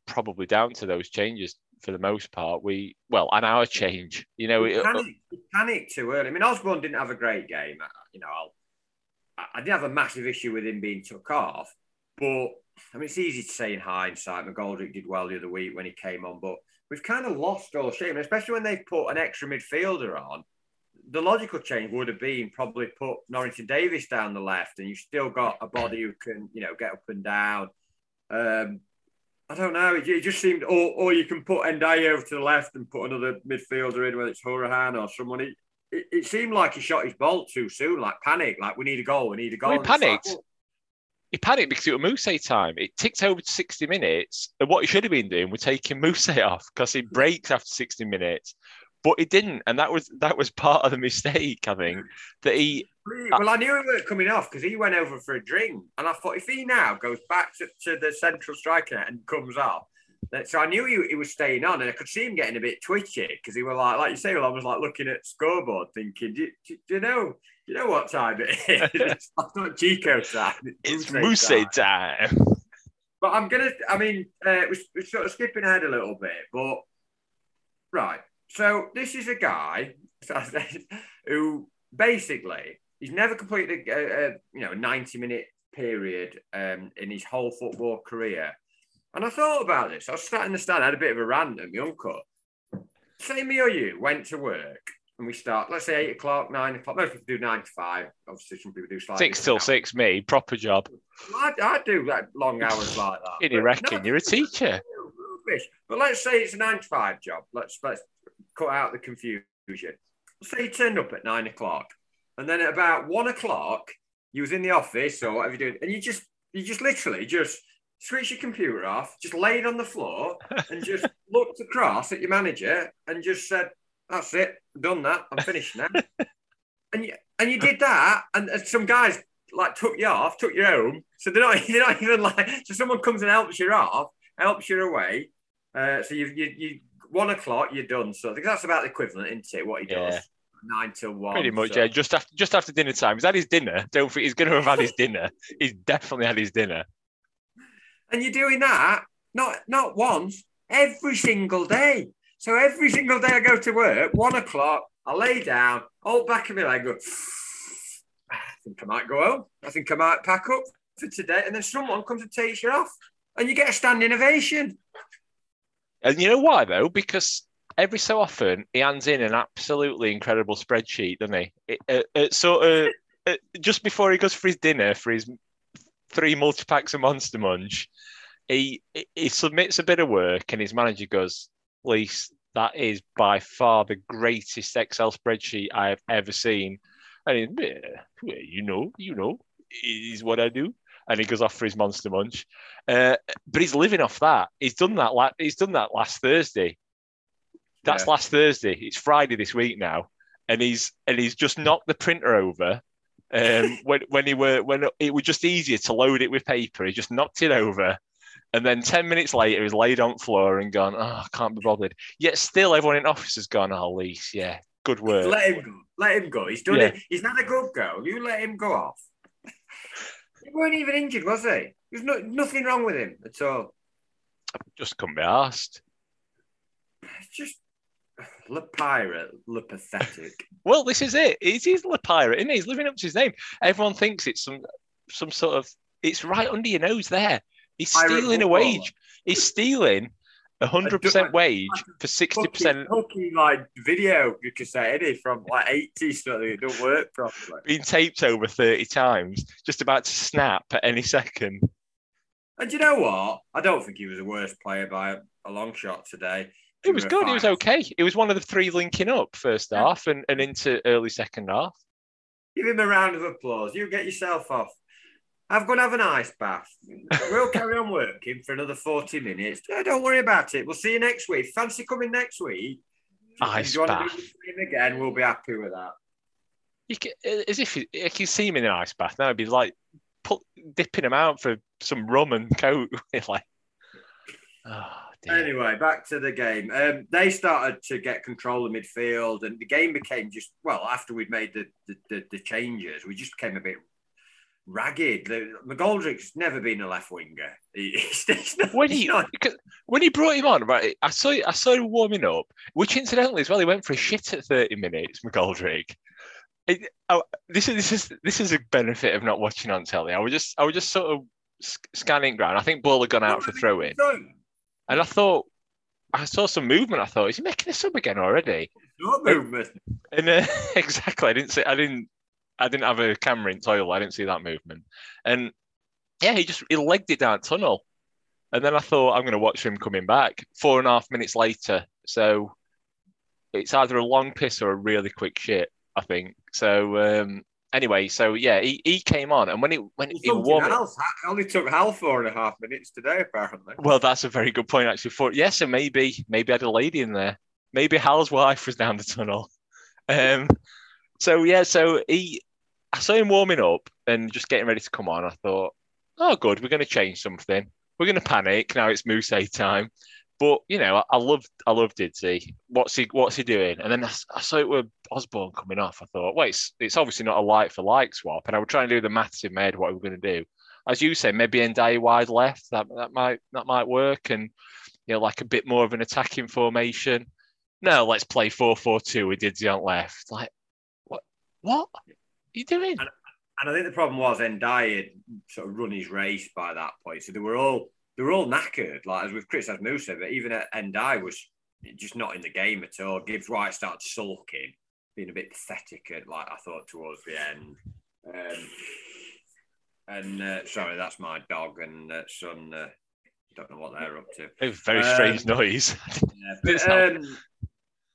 probably down to those changes for the most part. We well, and our change, you know, We it, uh, panicked, panicked too early. I mean, Osborn didn't have a great game. You know, I'll, I I did have a massive issue with him being took off, but I mean, it's easy to say in hindsight. McGoldrick did well the other week when he came on, but we've kind of lost all shape, especially when they put an extra midfielder on. The logical change would have been probably put Norrington-Davies down the left, and you've still got a body who can, you know, get up and down. Um, I don't know. It, it just seemed, or, or you can put Ndiaye over to the left and put another midfielder in, whether it's Hourihane or someone. It, it, it seemed like he shot his bolt too soon, like panic, like we need a goal, we need a goal. We like, panicked. well, he panicked because it was Mousse time. It ticked over to 60 minutes, and what he should have been doing was taking Mousse (laughs) off because he breaks after 60 minutes. But he didn't, and that was that was part of the mistake, I think. That he uh, Well, I knew he weren't coming off because he went over for a drink, and I thought if he now goes back to, to the central striker and comes off, so I knew he, he was staying on, and I could see him getting a bit twitchy because he was like, like you say, well, I was like looking at scoreboard, thinking, do, do, do you know, you know what time it is? (laughs) (laughs) it's not Chico time. it's Mousse time. time. But I'm gonna. I mean, uh, we're, we're sort of skipping ahead a little bit, but right. So this is a guy (laughs) who basically he's never completed a, a you know 90 minute period um, in his whole football career. And I thought about this. I was sat in the stand, I had a bit of a rant at my uncle. Say me or you went to work and we start, let's say eight o'clock, nine o'clock. Most people do nine to five. Obviously, some people do Six till different six, me, proper job. I, I do like long hours (laughs) like that. You reckon? no, You're a teacher. rubbish. But let's say it's a nine to five job. Let's let's cut out the confusion. Say you turned up at nine o'clock, and then at about one o'clock, you was in the office or whatever you're doing, and you just you just literally just switched your computer off, just laid on the floor, (laughs) and just looked across at your manager and just said, "That's it, done that. I'm finished now." (laughs) and you and you did that, and, and some guys like took you off, took you home. So they're not (laughs) they're not even like so someone comes and helps you off, helps you away. Uh, so you you you one o'clock you're done. So I think that's about the equivalent, isn't it? What he does. Yeah. Nine till one. Pretty much, so- yeah. Just after just after dinner time. He's had his dinner. Don't think he's going to have had his (laughs) dinner. He's definitely had his dinner. And you're doing that not not once, every single day. So every single day I go to work, one o'clock, I lay down, hold back of my leg, go, ah, I think I might go home. I think I might pack up for today. And then someone comes and takes you off. And you get a standing ovation. And you know why though? Because every so often he hands in an absolutely incredible spreadsheet, doesn't he? It, it, it sort of it, just before he goes for his dinner for his three multi packs of Monster Munch, he he submits a bit of work, and his manager goes, "Lease, that is by far the greatest Excel spreadsheet I have ever seen." And he, "Yeah, yeah, you know, you know, is what I do. And he goes off for his Monster Munch. Uh, but he's living off that. He's done that. La- he's done that last Thursday. That's Yeah. last Thursday. It's Friday this week now, and he's and he's just knocked the printer over. Um, (laughs) when when he were when it was just easier to load it with paper, he just knocked it over, and then ten minutes later, he's laid on the floor and gone. Oh, I can't be bothered. Yet still, everyone in office has gone. Oh, Lease, yeah, good work. Let him go. Let him go. He's done Yeah. it. He's not a good girl. You let him go off. (laughs) he weren't even injured, was he? There's no, nothing wrong with him at all. Just couldn't be asked. It's just Le Pirate, Le Pathetic. (laughs) Well, this is it. It is Le Pirate, isn't it? He's living up to his name. Everyone thinks it's some some sort of. It's right under your nose there. He's stealing a wage. He's stealing a hundred percent wage for sixty percent Hooky, like video you could say any from like 80 something. It don't work properly. being taped over thirty times, just about to snap at any second. And you know what? I don't think he was the worst player by a, a long shot today. It was good. It was okay. It was one of the three linking up first Yeah. half and, and into early second half. Give him a round of applause. You get yourself off. Going to have an ice bath. We'll carry on working for another 40 minutes. Don't worry about it. We'll see you next week. Fancy coming next week? Ice Do you want bath. again? We'll be happy with that. You can, as if you, you can see him in an ice bath now. It'd be like put, dipping him out for some rum and coke. (laughs) like, oh dear. Anyway, back to the game. Um, they started to get control of midfield, and the game became just well after we'd made the the, the, the changes, we just became a bit ragged. McGoldrick's never been a left winger. (laughs) He's- he's not- when he not- when he brought him on, right? I saw I saw him warming up, which incidentally as well, he went for a shit at thirty minutes. McGoldrick. It, oh, this is this is this is a benefit of not watching on telly. I was just I was just sort of scanning ground. I think Ball had gone out for throw in, and I thought I saw some movement. I thought, is he making a sub again already? No movement. And uh, (laughs) exactly, I didn't see. I didn't. I didn't have a camera in toilet. I didn't see that movement. And yeah, he just he legged it down tunnel. And then I thought I'm going to watch him coming back. Four and a half minutes later, so it's either a long piss or a really quick shit. I think so. Um, anyway, so yeah, he, he came on, and when he when he was Something warming, else. Ha- Only took Hal four and a half minutes today, apparently. well, that's a very good point actually. For yes, and maybe maybe I had a lady in there. Maybe Hal's wife was down the tunnel. (laughs) Um, so yeah, so he, I saw him warming up and just getting ready to come on. I thought, oh, good, we're going to change something. We're going to panic now. It's Moose time. But you know, I, I loved, I loved Didsy. What's he, what's he doing? And then I saw it with Osborn coming off. I thought, wait, it's, it's obviously not a like for like swap. And I would try and do the maths in my head what we we're going to do. As you say, maybe Ndiaye wide left. That that might that might work. And you know, like a bit more of an attacking formation. No, let's play 4-4-2 with Didsy on left. Like, what? What are you doing? And I think the problem was Ndiaye had sort of run his race by that point. So they were all they were all knackered. Like as we've criticised Musa, but even Ndiaye was just not in the game at all. Gibbs White started sulking, being a bit pathetic at like I thought towards the end. Um, and uh, sorry, that's my dog and uh, son. Uh, don't know what they're up to. It was a very Um, strange noise. (laughs) Yeah, but, um,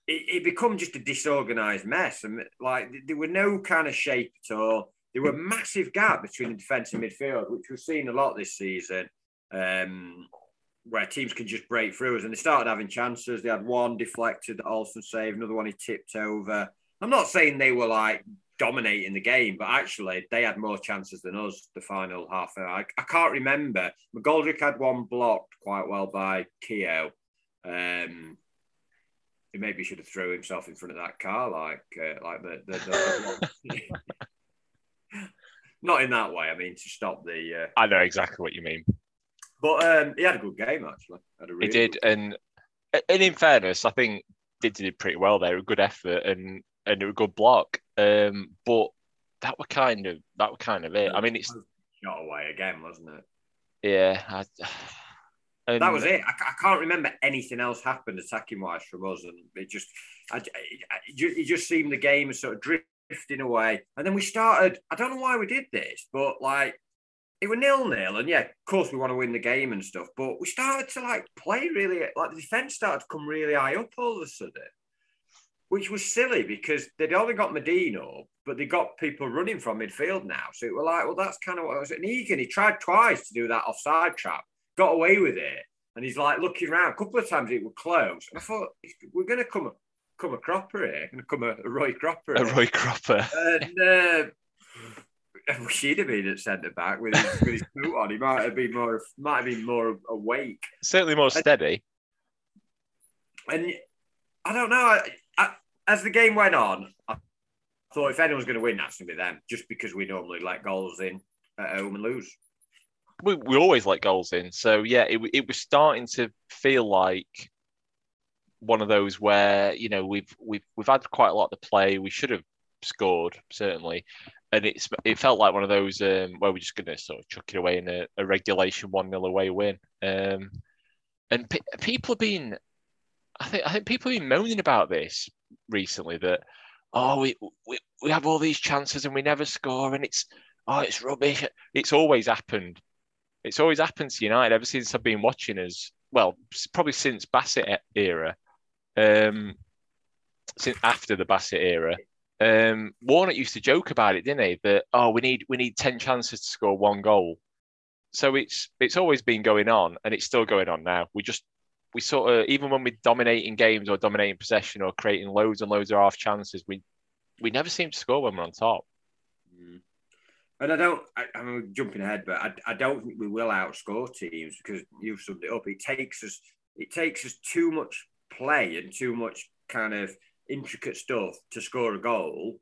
it, it become just a disorganized mess. And like there were no kind of shape at all. There were massive gap between the defence and midfield, which we've seen a lot this season, um, where teams can just break through us. And they started having chances. They had one deflected that Olsen saved, another one he tipped over. I'm not saying they were like dominating the game, but actually they had more chances than us the final half hour. I, I can't remember. McGoldrick had one blocked quite well by Keogh. Um, he maybe should have thrown himself in front of that car, like uh, like the, the, the (laughs) (laughs) not in that way. I mean, to stop the. Uh, I know exactly what you mean. but um, he had a good game actually. Had a He did, and and in fairness, I think Didsy did pretty well there. A good effort and and a good block. Um, but that were kind of that were kind of it. I mean, it's shot away again, wasn't it? yeah. I, and That was it. I, I can't remember anything else happened attacking wise from us, and it just, I, I- it just seemed the game was sort of drifting away. And then we started. I don't know why we did this, but like it was nil nil, and yeah, of course we want to win the game and stuff. But we started to like play really, like the defense started to come really high up all of a sudden, which was silly because they'd only got Madine, but they got people running from midfield now. So it were like, well, that's kind of what I was. And Egan, he tried twice to do that offside trap, got away with it, and he's like looking around. A couple of times it was close. And I thought we're going to come come a cropper here, going to come a, a Roy Cropper. a. Roy Cropper. And uh, I wish he'd have been at centre back with his, with his boot on. He might have been more might have been more awake. Certainly more steady. And I don't know. I, I, as the game went on, I thought if anyone's going to win, that's going to be them, just because we normally let goals in at home and lose. We, we always let goals in, so yeah, it it was starting to feel like one of those where you know we've we've we've had quite a lot to play. We should have scored certainly, and it's it felt like one of those um, where we're just going to sort of chuck it away in a, a regulation one 0 away win. Um, and pe- people have been, I think I think people have been moaning about this recently that oh we we we have all these chances and we never score and it's oh it's rubbish. It's always happened. It's always happened to United ever since I've been watching us. Well, probably since Bassett era, um, since after the Bassett era. Um, Warnock used to joke about it, didn't he? That oh, we need we need ten chances to score one goal. So it's it's always been going on, and it's still going on now. We just we sort of even when we're dominating games or dominating possession or creating loads and loads of half chances, we we never seem to score when we're on top. And I don't, I, I'm jumping ahead, but I, I don't think we will outscore teams because you've summed it up. It takes us it takes us too much play and too much kind of intricate stuff to score a goal,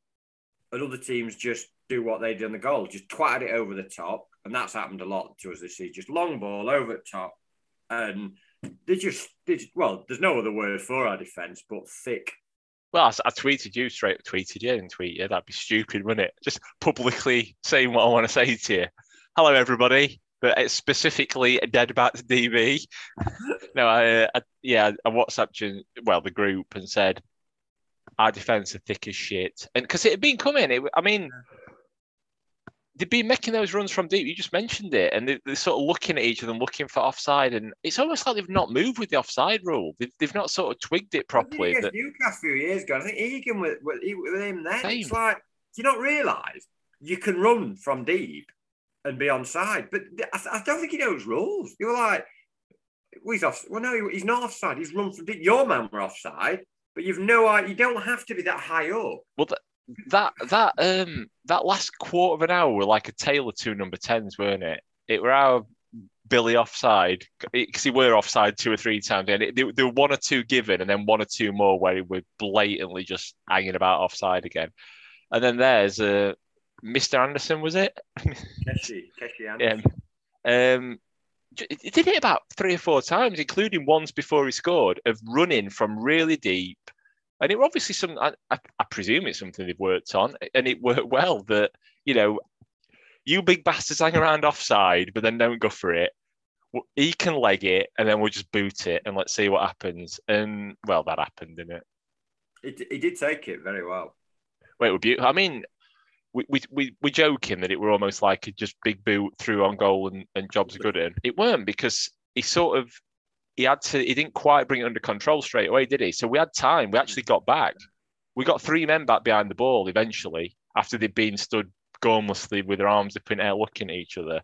and other teams just do what they did on the goal, just twat it over the top, and that's happened a lot to us this season. Just long ball over the top, and they just, they just well, there's no other word for our defence but thick. Well, I, I, tweeted you straight, tweeted you and tweet you. That'd be stupid, wouldn't it? Just publicly saying what I want to say to you. Hello, everybody. But it's specifically dead back DB. no, I, uh, I, yeah, I WhatsApped well the group and said our defence are thick as shit, and because it had been coming. It, I mean, they've been making those runs from deep. You just mentioned it, and they, are sort of looking at each other, looking for offside, and it's almost like they've not moved with the offside rule. They've, they've not sort of twigged it properly. That... Newcastle a few years ago, I think Egan with, with, with him then. Same. It's like, do you not realise you can run from deep and be onside? But I, I don't think he knows rules. You were like, well, he's off. Well, no, he's not offside. He's run from deep. Your man were offside but you've no idea. You don't have to be that high up. Well, that that that um that last quarter of an hour were like a tale of two number tens, weren't it? It were our Billy offside because he were offside two or three times, and it, there, there, were one or two given, and then one or two more where he were blatantly just hanging about offside again. And then there's uh, Mr. Anderson, was it? (laughs) Keshi, Keshi Anderson. Yeah. Um, he did it about three or four times, including once before he scored, of running from really deep and it obviously some I, I, presume it's something they've worked on, and it worked well. That you know, you big bastards hang around offside, but then don't go for it. He can leg it, and then we'll just boot it, and let's see what happens. And well, that happened, didn't it? It, he did take it very well. Well, it was beautiful. I mean, we, we, we, we're joking that it were almost like a just big boot through on goal and, and jobs are good in. It weren't because he sort of he had to he didn't quite bring it under control straight away, did he? So we had time. We actually got back. We got three men back behind the ball eventually after they'd been stood gormlessly with their arms up in air looking at each other.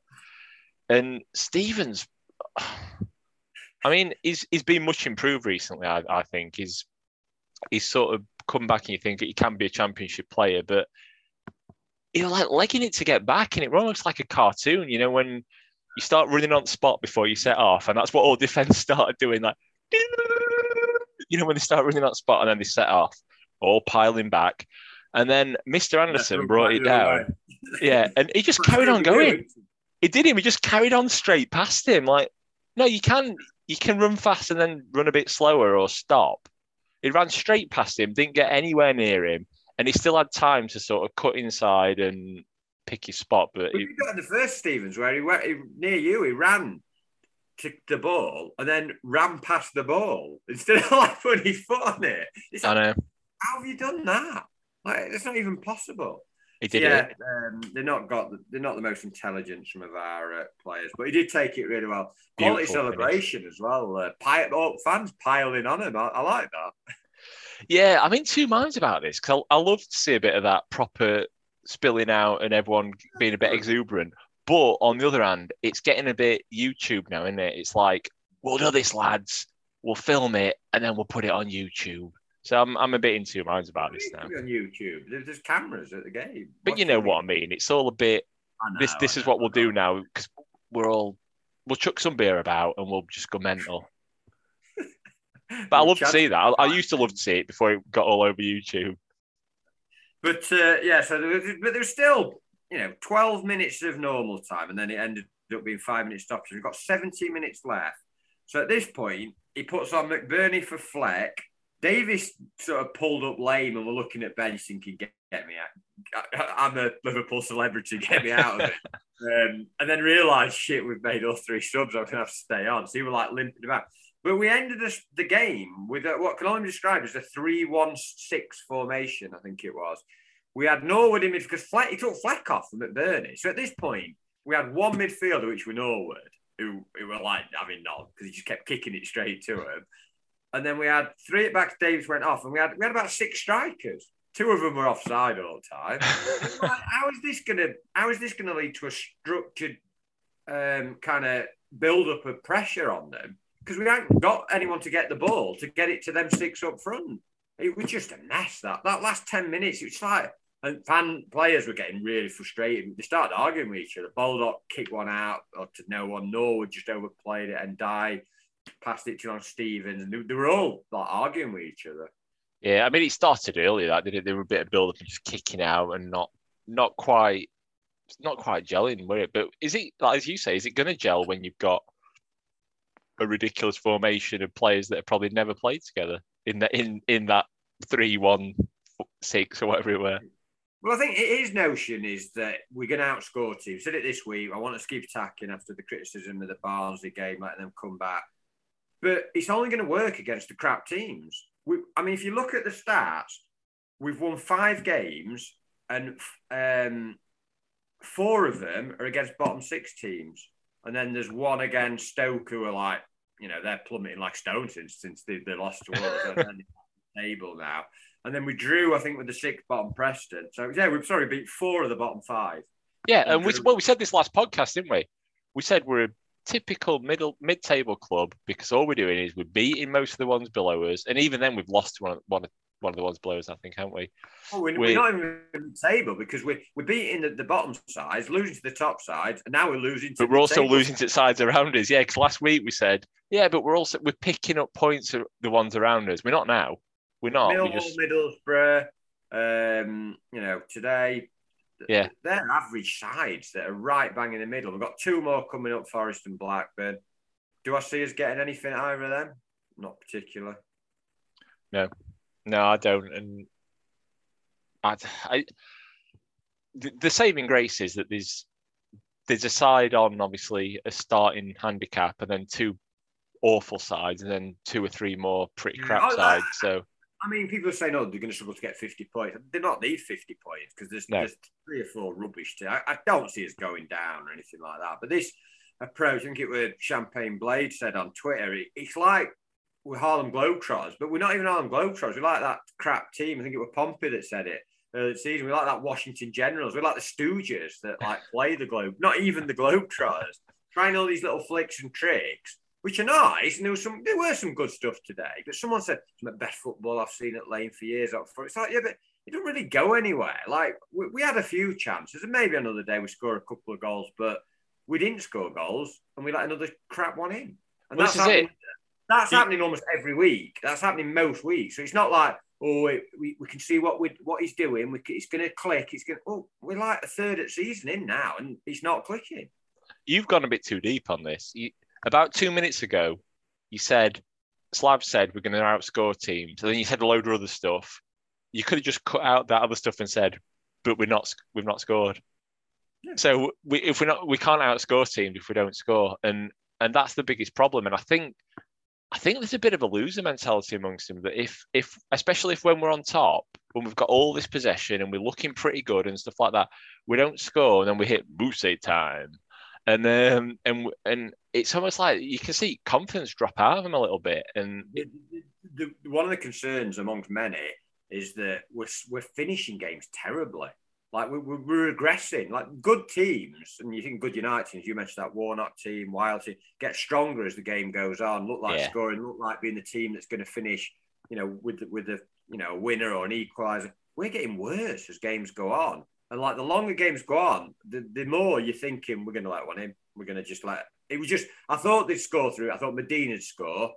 And Stevens, (sighs) I mean, he's he's been much improved recently. I, I think he's he's sort of come back and you think he can be a championship player, but you know, like legging it to get back, and it was almost like a cartoon. You know, when you start running on spot before you set off, and that's what all (laughs) defense started doing. Like, you know, when they start running on spot and then they set off, all piling back, and then Mr. Anderson brought it down. yeah, and he just (laughs) carried on going. He did him. He just carried on straight past him. Like, no, you can you can run fast and then run a bit slower or stop. He ran straight past him, didn't get anywhere near him, and he still had time to sort of cut inside and pick his spot. But he, got in the first Stevens where he went he, near you, he ran to the ball and then ran past the ball (laughs) instead of like putting his foot on it. It's I know. How have you done that? Like it's not even possible. He did yeah, it. Um, they're not got the, they're not the most intelligent some of our uh, players, but he did take it really well. Quality Beautiful celebration finish. as well. Uh, pile, oh, fans piling on him. I, I like that. Yeah, I'm in two minds about this because I, I love to see a bit of that proper spilling out and everyone being a bit exuberant. But on the other hand, it's getting a bit YouTube now, isn't it? It's like, we'll do this, lads. We'll film it and then we'll put it on YouTube. So I'm, I'm a bit in two minds about this now. On YouTube, there's cameras at the game. But Watch you know what I mean. It's all a bit. Know, this this is what we'll do now because we're all we'll chuck some beer about and we'll just go mental. (laughs) but I love to see that. I, I, used to love to see it before it got all over YouTube. But uh, yeah, so there was, but there's still you know 12 minutes of normal time, and then it ended up being five minutes stoppage. We've got 70 minutes left. So at this point, he puts on McBurnie for Fleck. Davies sort of pulled up lame, and we're looking at bench thinking, "Get, get me out! I'm a Liverpool celebrity. Get me out of it." (laughs) um, and then realised, shit, we've made all three subs. I'm gonna have to stay on. So he was like limping about. But we ended the game with what can only be described as a 3 1 6 formation, I think it was. We had Norwood in midfield because Fleck, he took Fleck off from McBurnie. So at this point, we had one midfielder, which were Norwood, who, who were like having none because he just kept kicking it straight to him. And then we had three at back. Davies went off, and we had we had about six strikers. Two of them were offside all the time. (laughs) like, how is this gonna How is this gonna lead to a structured um, kind of build up of pressure on them? Because we haven't got anyone to get the ball to get it to them six up front. It was just a mess. That that last ten minutes, it was like and fan players were getting really frustrated. They started arguing with each other. Baldock kicked one out or to no one. Norwood just overplayed it and died. passed it to on Stevens, and they, they were all like arguing with each other. Yeah, I mean, it started earlier. That did it. There were a bit of build up and just kicking out and not not quite not quite gelling, were it? But is it like as you say? Is it going to gel when you've got a ridiculous formation of players that have probably never played together in that in in that three one six or whatever it were? Well, I think his notion is that we're going to outscore teams. Said it this week. I want to keep attacking after the criticism of the Barnsley game, letting them come back. But it's only going to work against the crap teams. We, I mean, if you look at the stats, we've won five games, and um, four of them are against bottom six teams, and then there's one against Stoke who are like, you know, they're plummeting like stones since since they, they lost to us (laughs) table now. And then we drew, I think, with the sixth bottom Preston. So yeah, we've sorry beat four of the bottom five. Yeah, and we well we said this last podcast, didn't we? We said we're a typical middle mid-table club because all we're doing is we're beating most of the ones below us, and even then we've lost one one one of the ones below us, I think, haven't we? Oh, we're, we're, we're not even in the table because we're we're beating the, the bottom sides, losing to the top sides, and now we're losing. To but we're also table. losing to sides around us. Yeah, because last week we said, yeah, but we're also we're picking up points of the ones around us. We're not now. We're not. Millwall, we just... Middlesbrough. Um, you know, today. Yeah, they're average sides that are right bang in the middle. We've got two more coming up, Forest and Blackburn. Do I see us getting anything either of them? Not particular. No, no, I don't. And I, I the, the saving grace is that there's there's a side on obviously a starting handicap, and then two awful sides, and then two or three more pretty mm, crap oh, sides. So I mean, people are saying, "Oh, they're going to struggle to get 50 points." They don't need 50 points because there's, no. there's three or four rubbish. To, I, I, don't see us going down or anything like that. But this approach, I think it was Champagne Blade said on Twitter. It, it's like we're Harlem Globetrotters, but we're not even Harlem Globetrotters. We like that crap team. I think it was Pompey that said it earlier season. We like that Washington Generals. We like the Stooges that like (laughs) play the Globe. Not even the Globetrotters. Trying all these little flicks and tricks which are nice. And there was some, there were some good stuff today. But someone said it's the best football I've seen at Lane for years. Up for it's like, yeah, but it doesn't really go anywhere. Like we, we, had a few chances, and maybe another day we score a couple of goals, but we didn't score goals, and we let another crap one in. And well, that's happening, That's happening almost every week. That's happening most weeks. So it's not like oh, we, we can see what we what he's doing. We, it's going to click. It's going. Oh, we're like a third of season in now, and it's not clicking. You've gone a bit too deep on this. You, about two minutes ago, you said Slav said we're going to outscore teams, and then you said a load of other stuff. You could have just cut out that other stuff and said, "But we're not, we've not scored." Yeah. So we, if we're not, we can't outscore teams if we don't score, and and that's the biggest problem. And I think, I think there's a bit of a loser mentality amongst them that if if especially if when we're on top, when we've got all this possession and we're looking pretty good and stuff like that, we don't score and then we hit Mousse time and um, and and it's almost like you can see confidence drop out of him a little bit. And the, the, the, one of the concerns amongst many is that we're we're finishing games terribly. Like we're, we're regressing. Like good teams, and you think good United teams. You mentioned that Warnock team, Wild team, get stronger as the game goes on. Look like yeah. scoring. Look like being the team that's going to finish. You know, with with a you know a winner or an equaliser. We're getting worse as games go on. And like the longer games go on, the, the more you're thinking we're going to let one in. We're going to just let it was just. I thought they'd score through. I thought Madine'd score,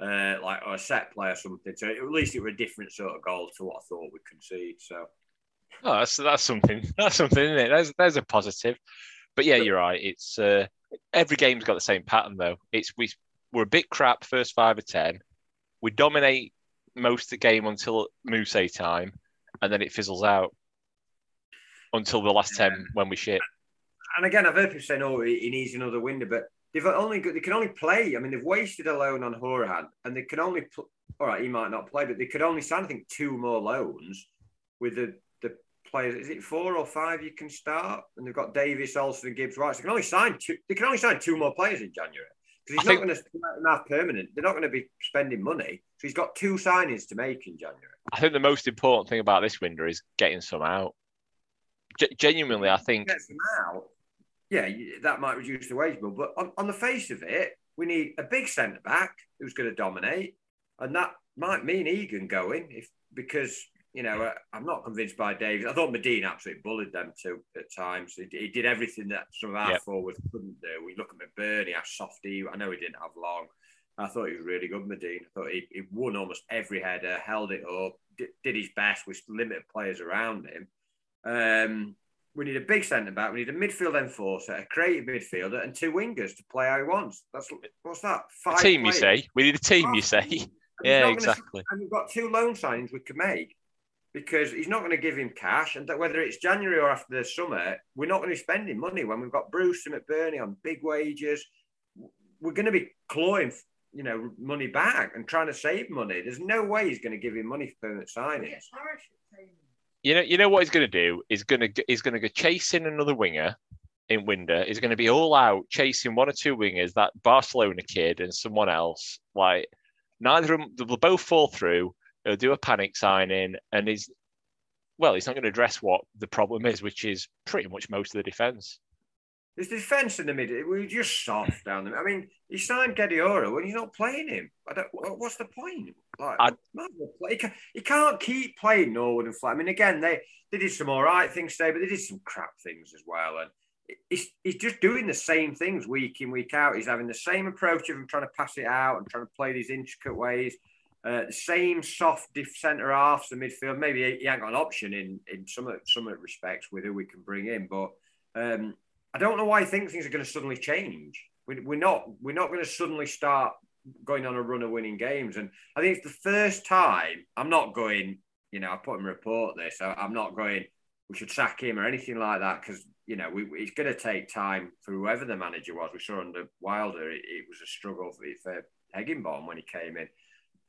uh, like or a set play or something. So at least it was a different sort of goal to what I thought we'd concede. So. Oh, that's that's something. (laughs) That's something, isn't it? There's there's a positive. But yeah, you're right. It's uh, every game's got the same pattern though. It's we we're a bit crap first five or ten. We dominate most of the game until Mousse time, and then it fizzles out until the last ten when we shit. And again, I've heard people saying, "Oh, he needs another window," but they've only got, they can only play. I mean, they've wasted a loan on Hourihane, and they can only pl- all right. He might not play, but they could only sign I think two more loans with the players. Is it four or five you can start? And they've got Davies, Olsen, and Gibbs. So they can only sign two. They can only sign two more players in January because he's I not going to have permanent. They're not going to be spending money. So he's got two signings to make in January. I think the most important thing about this window is getting some out. G- genuinely, I think. Get some out. Yeah, that might reduce the wage bill, but on, on the face of it, we need a big centre back who's going to dominate, and that might mean Egan going if because you know I'm not convinced by Davies. I thought Madine absolutely bullied them too at times. He, he did everything that some of our yep. forwards couldn't do. We look at McBurnie, how soft he. I know he didn't have long, I thought he was really good, Madine. I thought he, he won almost every header, held it up, did, did his best with limited players around him. Um, we need a big centre back. We need a midfield enforcer, a creative midfielder, and two wingers to play how he wants. That's what's that? Five a team, players. you say? We need a team, you say? (laughs) yeah, exactly. and we've got two loan signings we can make because he's not going to give him cash, and that whether it's January or after the summer, we're not going to be spending money when we've got Bruce and McBurnie on big wages. We're going to be clawing, you know, money back and trying to save money. There's no way he's going to give him money for permanent signings. You know, you know what he's going to do? He's going to he's going to go chasing another winger in Winder. He's going to be all out chasing one or two wingers, that Barcelona kid and someone else. Like neither of them, they'll both fall through. He'll do a panic signing, and he's well, he's not going to address what the problem is, which is pretty much most of the defence. His defence in the middle, we just soft down there. I mean, he signed Guardiola when he's not playing him. I don't. What's the point? Like, he, can, he can't keep playing Norwood and Flat. I mean, again, they they did some all right things today, but they did some crap things as well. And he's, he's just doing the same things week in week out. He's having the same approach of him trying to pass it out and trying to play these intricate ways. Uh, same soft centre halves, the midfield. Maybe he ain't got an option in in some some respects with who we can bring in, but um, I don't know why I think things are going to suddenly change. We, we're not we're not going to suddenly start going on a run of winning games. And I think it's the first time I'm not going, you know, I put him report this. I, am not going, we should sack him or anything like that because, you know, we, it's going to take time for whoever the manager was. We saw under Wilder, it, it was a struggle for, for when he came in.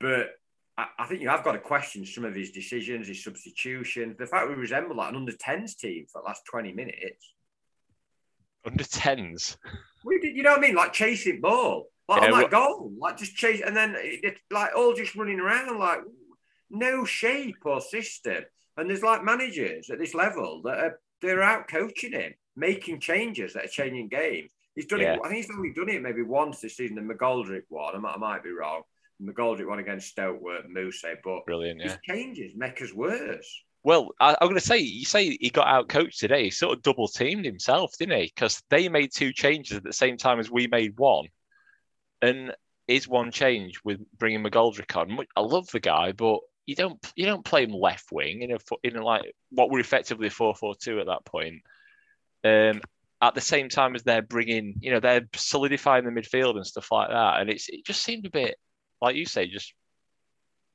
But I, I, think you have got to question some of his decisions, his substitutions. The fact we resemble like an under 10s team for the last 20 minutes. Under 10s? We did, you know what I mean? Like chasing ball. Like yeah, on that goal, like just chase, and then it, like all just running around, like no shape or system. And there's like managers at this level that are they're out coaching him, making changes that are changing games. He's done yeah. it. I think he's only done it maybe once this season. The McGoldrick one, I might, I might be wrong. The McGoldrick one against Stoke were Moose, but brilliant. Yeah, changes make us worse. Well, I, am going to say, you say he got out coached today. He sort of double teamed himself, didn't he? Because they made two changes at the same time as we made one. And is one change with bringing McGoldrick on. I love the guy, but you don't you don't play him left wing in a in a, like what were effectively a four four two at that point. Um, at the same time as they're bringing, you know, they're solidifying the midfield and stuff like that, and it's it just seemed a bit like you say, just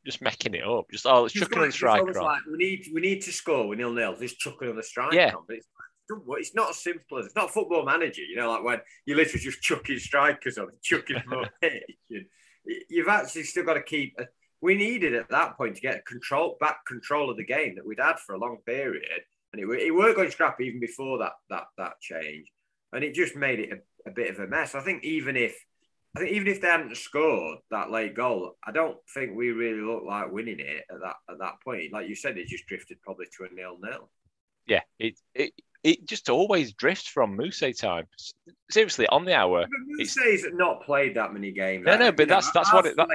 just making it up. Just oh, let's chuck another striker on. Like, we need we need to score. We're nil nil. Just chuck another striker yeah. on. But it's it's not as simple as it's not football manager. You know, like when you literally just chucking strikers on, chucking them. You've actually still got to keep. A, we needed at that point to get control back control of the game that we'd had for a long period, and it, it weren't going scrappy even before that that that change, and it just made it a, a bit of a mess. I think even if I think even if they hadn't scored that late goal, I don't think we really looked like winning it at that at that point. Like you said, it just drifted probably to a nil nil. Yeah, it, it it just always drifts from Mousse time. Seriously, on the hour. Mousse's not played that many games. No, no, but that's know, that's what it. That...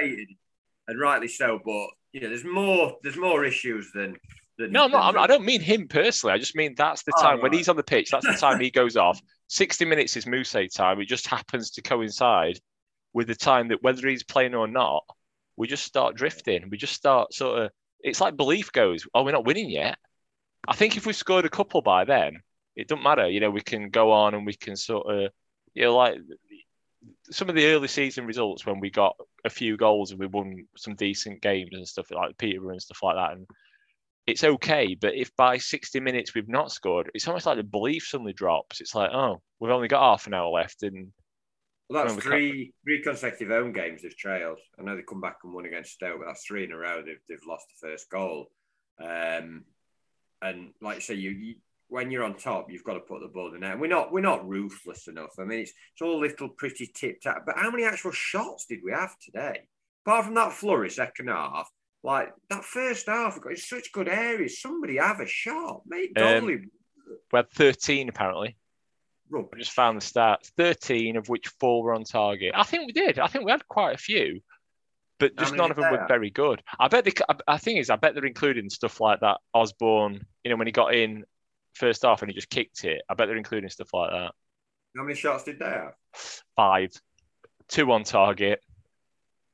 And rightly so, but you know, there's more there's more issues than. than no, no, I don't mean him personally. I just mean that's the oh, time oh, when he's on the pitch. That's the time he (laughs) goes off. Sixty minutes is Mousse time. It just happens to coincide with the time that whether he's playing or not, we just start drifting. We just start sort of. It's like belief goes. Oh, we're not winning yet. I think if we scored a couple by then, it doesn't matter. You know, we can go on and we can sort of, you know, like some of the early season results when we got a few goals and we won some decent games and stuff like Peterborough and stuff like that. And it's okay. But if by 60 minutes we've not scored, it's almost like the belief suddenly drops. It's like, oh, we've only got half an hour left. And well, that's three three consecutive home games they've trailed. I know they come back and won against Stoke, but that's three in a row they've, they've lost the first goal. Um, and like I say, you, you when you're on top, you've got to put the ball in there. we're not we're not ruthless enough. I mean, it's it's all little pretty tip tap. But how many actual shots did we have today? Apart from that flurry second half, like that first half, we got in such good areas. Somebody have a shot, mate. Um, we had 13 apparently. I just found the stats. 13 of which four were on target. I think we did. I think we had quite a few but just none of them were very good. I bet the I think is I bet they're including stuff like that Osborn. You know when he got in first half and he just kicked it. I bet they're including stuff like that. How many shots did they have? Five. Two on target.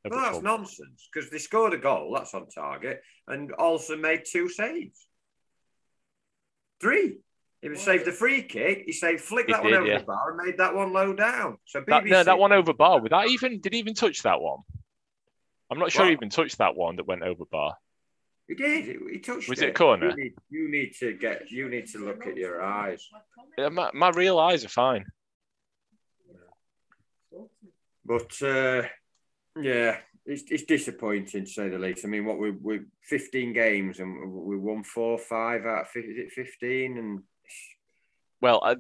Well, that's club. nonsense because they scored a goal. That's on target, and also made two saves. Three. He saved the free kick. He saved flick He that one over yeah. the bar and made that one low down. So That, no, that one over bar. Would that even did he even touch that one? I'm not sure he even touched that one that went over bar. He did. He, he touched Was it. it a corner? You need, you need to get. You need to look at your eyes. Yeah, My, my real eyes are fine. But uh, yeah, it's, it's disappointing to say the least. I mean, what we we 15 games and we won four, five out of 50, is it 15, and Well, uh,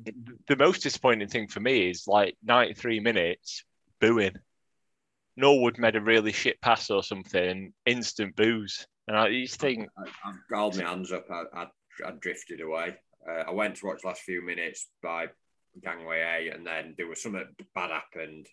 the most disappointing thing for me is like 93 minutes booing. Norwood made a really shit pass or something, instant boos. And I used to think, I, I've held my hands up. I, I, I drifted away. Uh, I went to watch the last few minutes by gangway A, and then there was something bad happened.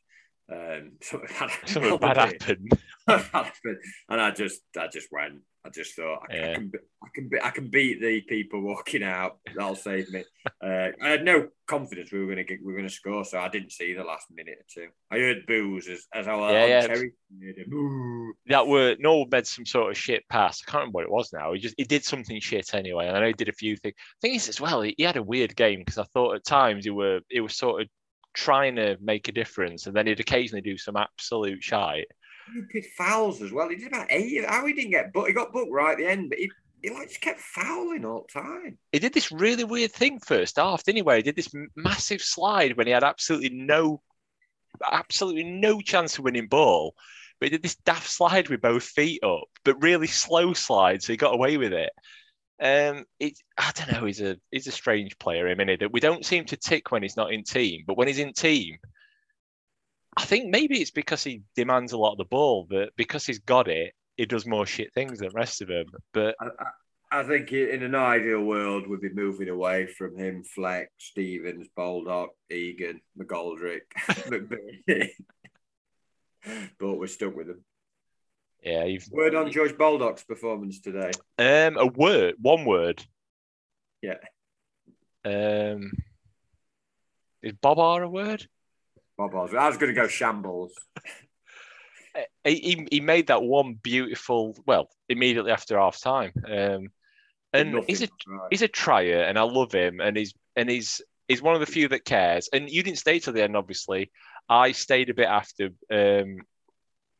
Um, (laughs) something bad, something bad happened. (laughs) happened, and I just, I just went. I just thought I, I can, I can, be, I can beat the people walking out. That'll save me. (laughs) Uh, I had no confidence we were going to get, we were going to score, so I didn't see the last minute or two. I heard boos as, as I was Yeah, yeah. Cherry. I heard. That were Norwood made some sort of shit pass. I can't remember what it was now. He just he did something shit anyway. And I know he did a few things. Thing is as well, he, he had a weird game because I thought at times he were he was sort of trying to make a difference, and then he'd occasionally do some absolute shite. Stupid fouls as well. He did about eight. How he didn't get booked? He got booked right at the end, but he, he like just kept fouling all the time. he did this really weird thing first half, didn't he? He did this massive slide when he had absolutely no, absolutely no chance of winning ball. But he did this daft slide with both feet up, but really slow slide, so he got away with it. Um, it, I don't know. He's a he's a strange player. I mean, that we don't seem to tick when he's not in team, but when he's in team, I think maybe it's because he demands a lot of the ball. but because he's got it, he does more shit things than the rest of them. But I, I, I think in an ideal world, we'd be moving away from him, Fleck, Stevens, Baldock, Egan, McGoldrick, (laughs) (laughs) but we're stuck with him. yeah, you've Word on George Baldock's performance today. Um, a word, one word. Yeah. Um, is Bob R a word? Bob Oswald. I was going to go shambles. (laughs) He, he made that one beautiful. Well, immediately after half time. Um, and Nothing he's a right. he's a trier, and I love him, and he's and he's he's one of the few that cares. And you didn't stay till the end, obviously. I stayed a bit after. Um,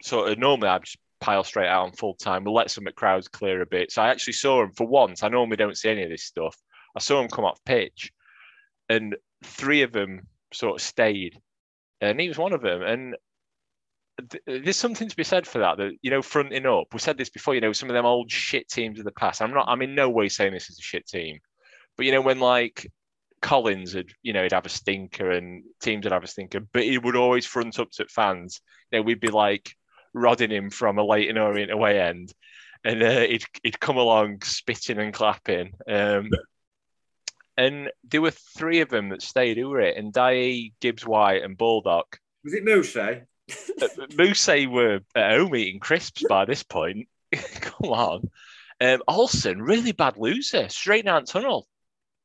sort of normally I'd just pile straight out on full time. We'll let some crowds clear a bit. So I actually saw him for once. I normally don't see any of this stuff. I saw him come off pitch, and three of them sort of stayed, and he was one of them. And th- there's something to be said for that. That you know, fronting up. We said this before. You know, some of them old shit teams of the past. I'm not. I'm in no way saying this is a shit team, but you know, when like Collins would, you know, he'd have a stinker and teams would have a stinker, but he would always front up to fans. You know, we'd be like rodding him from a late Leyton Orient away end, and uh, he'd he'd come along spitting and clapping. Um, and there were three of them that stayed. Who were it? Ndiaye, Gibbs White, and Baldock. Was it Moose? eh? Moose were at home eating crisps by this point. (laughs) Come on. Um, Olsen, really bad loser, straight down tunnel.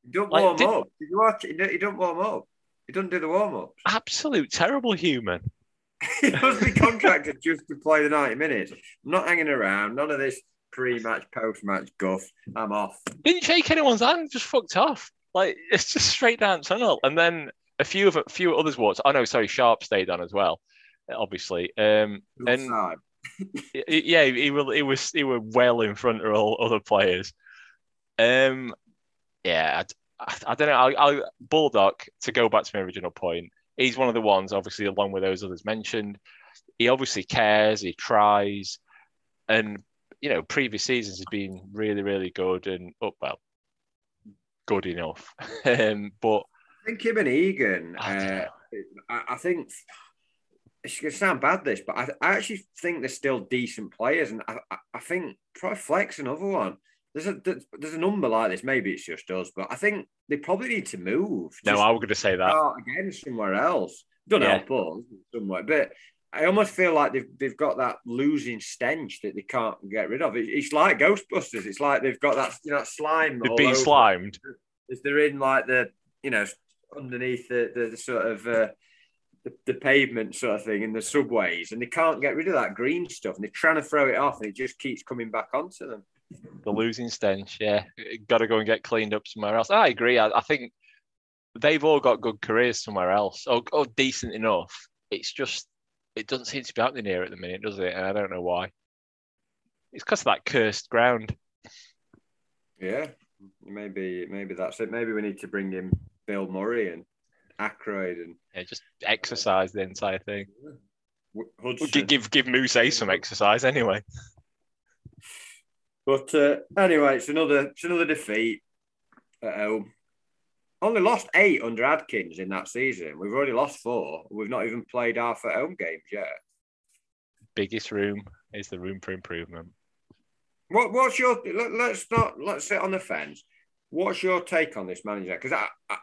He don't Like, warm did- up. Did you watch it? He don't, he don't warm up. He doesn't do the warm up. Absolute terrible human. (laughs) he must be contracted just to play the 90 minutes. I'm not hanging around. None of this pre-match, post-match guff. I'm off. Didn't shake anyone's hand, just fucked off. Like (laughs) it's just straight down tunnel. And then a few of a few others walked. Oh no, sorry, Sharp stayed on as well, obviously. Um, and (laughs) yeah, he will. He was. He were well in front of all other players. Um, yeah, I, I don't know. I, I Baldock to go back to my original point. He's one of the ones, obviously, along with those others mentioned. He obviously cares. He tries, and you know, previous seasons has been really, really good and up well, good enough. (laughs) um, but I think him and Egan. I Uh. I, I think it's going to sound bad, this, but I, I actually think they're still decent players, and I, I, think probably Fleck's another one. There's a there's, a number like this. Maybe it's just us, but I think they probably need to move. no, I was going to say that. start again somewhere else. Don't Yeah. help us somewhere, but I almost feel like they've they've got that losing stench that they can't get rid of. It, it's like Ghostbusters. It's like they've got that you know that slime. They've been slimed. Is they're in like the you know underneath the the, the sort of uh, the, the pavement sort of thing in the subways, and they can't get rid of that green stuff, and they're trying to throw it off, and it just keeps coming back onto them. The losing stench, yeah, got to go and get cleaned up somewhere else. I agree. I, I think they've all got good careers somewhere else, or, or decent enough. It's just it doesn't seem to be happening here at the minute, does it? And I don't know why. It's because of that cursed ground. Yeah, maybe maybe that's it. Maybe we need to bring in Bill Murray and Aykroyd and yeah, just exercise the entire thing. Hudson. Give give, give Mousset some exercise anyway. But uh, anyway, it's another it's another defeat at home. Only lost eight under Adkins in that season. We've already lost four. We've not even played half at home games yet. Biggest room is the room for improvement. What what's your let, us not let's sit on the fence. What's your take on this manager? Because I,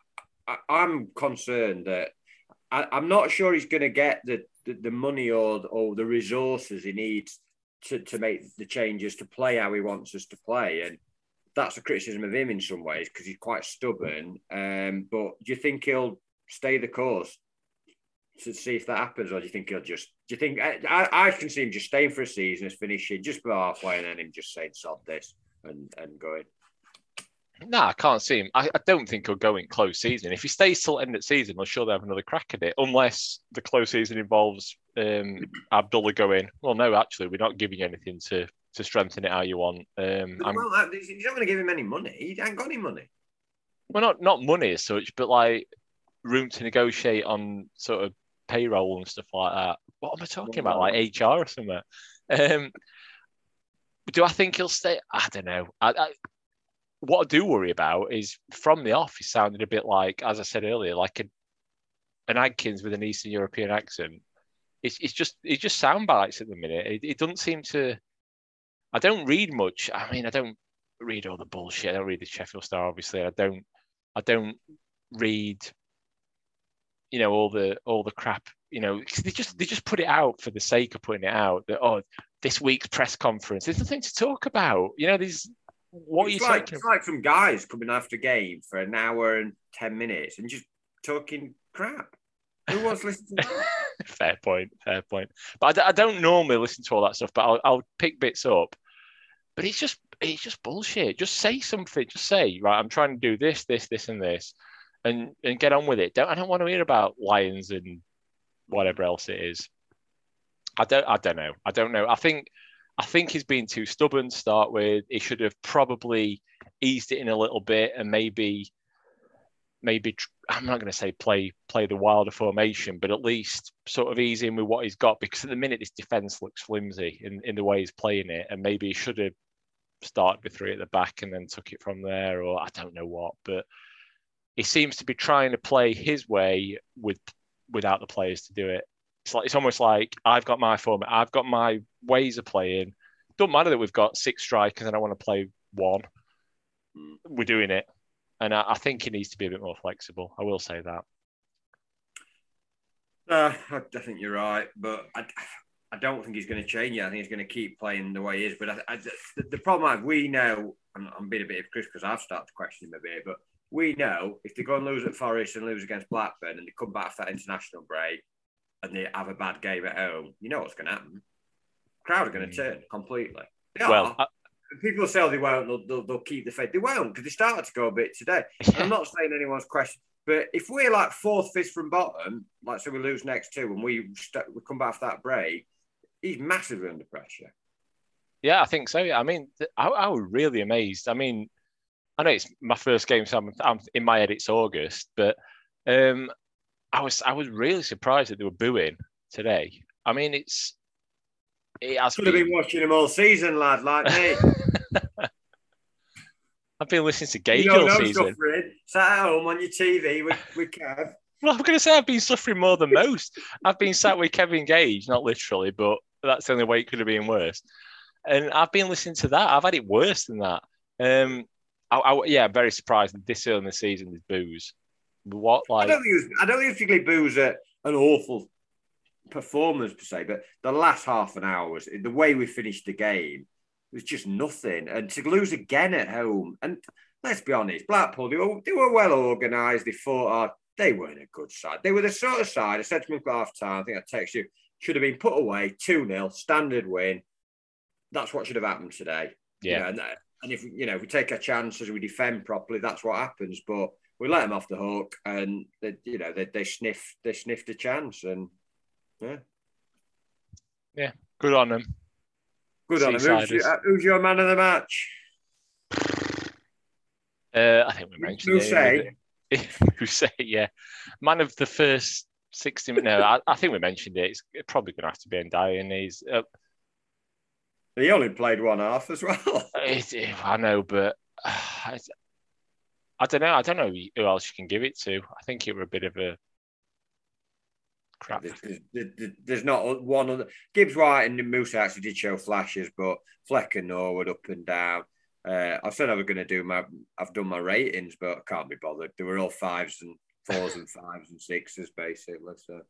I am concerned that I, am not sure he's going to get the, the, the money or or the resources he needs to, to make the changes to play how he wants us to play. And that's a criticism of him in some ways because he's quite stubborn. Um, but do you think he'll stay the course to see if that happens, or do you think he'll just? Do you think I, I can see him just staying for a season, as finishing just halfway, and then him just saying sod this and and going. No, I can't see him. I, I, don't think he'll go in close season. If he stays till end of season, I'm sure they'll have another crack at it, unless the close season involves um, Abdullah going, well, no, actually, we're not giving anything to, to strengthen it how you want. Um, well, he's not going to give him any money. He ain't got any money. Well, not, not money as such, but like room to negotiate on sort of payroll and stuff like that. What am I talking about? Like HR or something? Um, do I think he'll stay? I don't know. I, I, what I do worry about is from the off, he sounded a bit like, as I said earlier, like a, an Adkins with an Eastern European accent. It's, it's just it's just sound bites at the minute. It, it doesn't seem to. I don't read much. I mean, I don't read all the bullshit. I don't read the Sheffield Star, obviously. I don't. I don't read. You know all the all the crap. You know they just they just put it out for the sake of putting it out. That oh, this week's press conference. There's nothing to talk about. You know, these what it's are you like, It's like some guys coming after game for an hour and ten minutes and just talking crap. Who wants to listen to that? (laughs) fair point, fair point. But I, I, don't normally listen to all that stuff, but I'll, I'll pick bits up. But it's just it's just bullshit. Just say something. Just say right. I'm trying to do this, this, this, and this, and and get on with it. Don't I don't want to hear about lions and whatever else it is. I don't I don't know. I don't know. I think I think he's been too stubborn to start with. He should have probably eased it in a little bit and maybe, maybe I'm not going to say play play the wilder formation, but at least sort of ease in with what he's got because at the minute this defense looks flimsy in, in the way he's playing it, and maybe he should have started with three at the back and then took it from there, or I don't know what, but he seems to be trying to play his way with without the players to do it. It's like it's almost like I've got my format, I've got my ways of playing. Don't matter that we've got six strikers and I want to play one. We're doing it, and I, I think he needs to be a bit more flexible. I will say that. Uh, I, I think you're right, but I, I don't think he's going to change it. I think he's going to keep playing the way he is. But I, I, the, the, problem I have, we know, I'm, I'm being a bit of Chris because I've started to question him a bit, but we know if they go and lose at Forest and lose against Blackburn and they come back after that international break, and they have a bad game at home, you know what's going to happen. Crowd are going to mm. turn completely. They well, I... people say oh, they won't. They'll, they'll, they'll, keep the faith. They won't because they started to go a bit today. (laughs) I'm not saying anyone's question, but if we're like fourth, fifth from bottom, like say we lose next two, and we st- we come back after that break, he's massively under pressure. Yeah, I think so. Yeah, I mean, I, I was really amazed. I mean, I know it's my first game, so I'm, I'm in my head it's August, but um, I was I was really surprised that they were booing today. I mean, it's it has Could been... have been watching them all season, lad, like me. (laughs) I've been listening to Gage you all season. Suffering. Sat at home on your TV with, with Kev. (laughs) Well, I'm going to say I've been suffering more than most. I've been sat with Kevin Gage, not literally, but that's the only way it could have been worse. And I've been listening to that. I've had it worse than that. Um, I, I, yeah, very surprised that this early in the season is booze. What like? I don't think it was, I don't think particularly booze an awful performance per se, but the last half an hour was the way we finished the game was just nothing. And to lose again at home, and let's be honest, Blackpool they were, they were well organised. They fought hard. they weren't a good side. They were the sort of side. I said to him at half time. I think I text you. Should have been put away two 0 standard win. That's what should have happened today. Yeah. You know, and, that- and if you know if we take our chances, we defend properly. That's what happens. But we let them off the hook, and they, you know they they sniff they sniffed a chance, and yeah, Yeah. Good on them. good on them. Who's, your- who's your man of the match? Uh, I think we mentioned Mousset. it. Mousset, (laughs) yeah. Man of the first 60. No, I, I think we mentioned it. It's probably going to have to be Ndiaye. And he's, uh, He only played one half as well. (laughs) it, I know, but uh, I, I don't know. I don't know who else you can give it to. I think it were a bit of a crap. There's, there's- there's not one other. Gibbs White and Moose actually did show flashes, but Fleck and Norwood up and down. Uh, I said I was going to do my. I've done my ratings, but I can't be bothered. They were all fives and fours and fives and sixes basically. So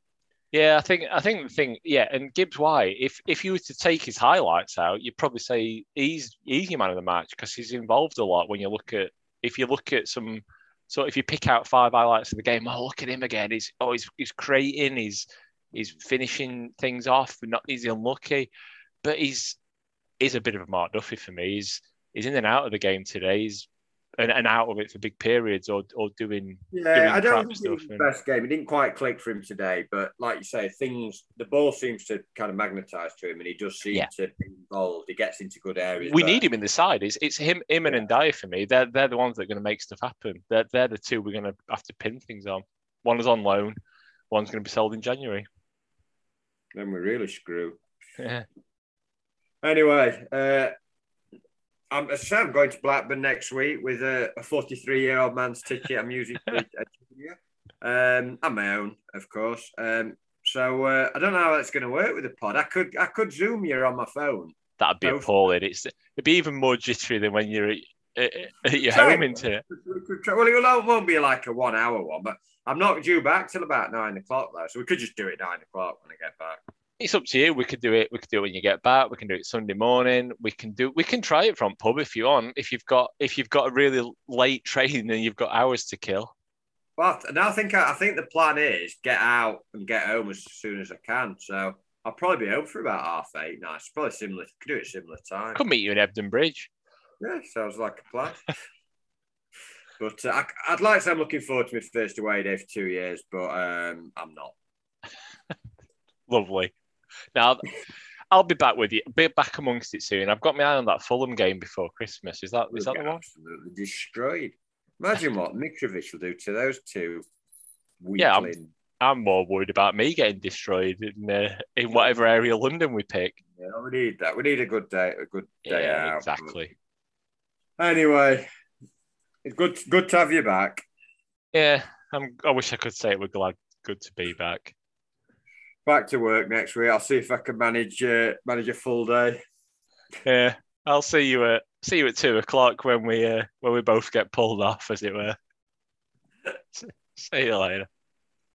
Yeah, I think I think the thing, yeah, and Gibbs White, if if you were to take his highlights out, you'd probably say he's he's your man of the match because he's involved a lot. When you look at if you look at some, so if you pick out five highlights of the game, oh look at him again. He's oh he's he's creating, he's he's finishing things off. Not he's unlucky, but he's he's a bit of a Mark Duffy for me. He's he's in and out of the game today. He's and, and out of it for big periods or or doing doing yeah, I don't think it stuff. was the and- best game. It didn't quite click for him today, but like you say, things the ball seems to kind of magnetise to him, and he does seem Yeah. to be involved. He gets into good areas. we but- need him in the side. It's it's him, him and Ndiaye for me. They're they're the ones that are going to make stuff happen. They're they're the two we're going to have to pin things on. One is on loan. One's going to be sold in January. Then we really screw. Yeah. Anyway, uh, I'm, I say, I'm going to Blackburn next week with a 43 year old man's ticket. I'm using a. (laughs) Um, and my own, of course. Um, so uh, I don't know how that's going to work with the pod. I could I could zoom you on my phone. That'd be for appalling. It's it'd be even more jittery than when you're at, at, your home into it. We could try- Well, it won't be like a one hour one, but I'm not due back till about nine o'clock though, so we could just do it nine o'clock when I get back. It's up to you. We could do it. We could do it when you get back. We can do it Sunday morning. We can do. We can try it from pub if you want. If you've got if you've got a really late train and you've got hours to kill. Well, now I think I think the plan is get out and get home as soon as I can. So I'll probably be home for about half eight. No, it's probably similar. Could do it similar time. Could meet you in Ebden Bridge. Yeah, sounds like a plan. (laughs) but uh, I, I'd like to say I'm looking forward to my first away day for two years, but um, I'm not. (laughs) Lovely. Now, I'll be back with you. Be back amongst it soon. I've got my eye on that Fulham game before Christmas. Is that is that the one? Absolutely destroyed. Imagine what Mitrovic will do to those two Yeah, I'm- I'm more worried about me getting destroyed in uh, in whatever area of London we pick. Yeah, we need that. We need a good day, a good day Yeah, out. exactly. Anyway, it's good, good to have you back. Yeah, I'm. I wish I could say it. We're glad. Good to be back. Back to work next week. I'll see if I can manage uh, manage a full day. Yeah, I'll see you at see you at two o'clock when we uh, when we both get pulled off, as it were. (laughs) see you later.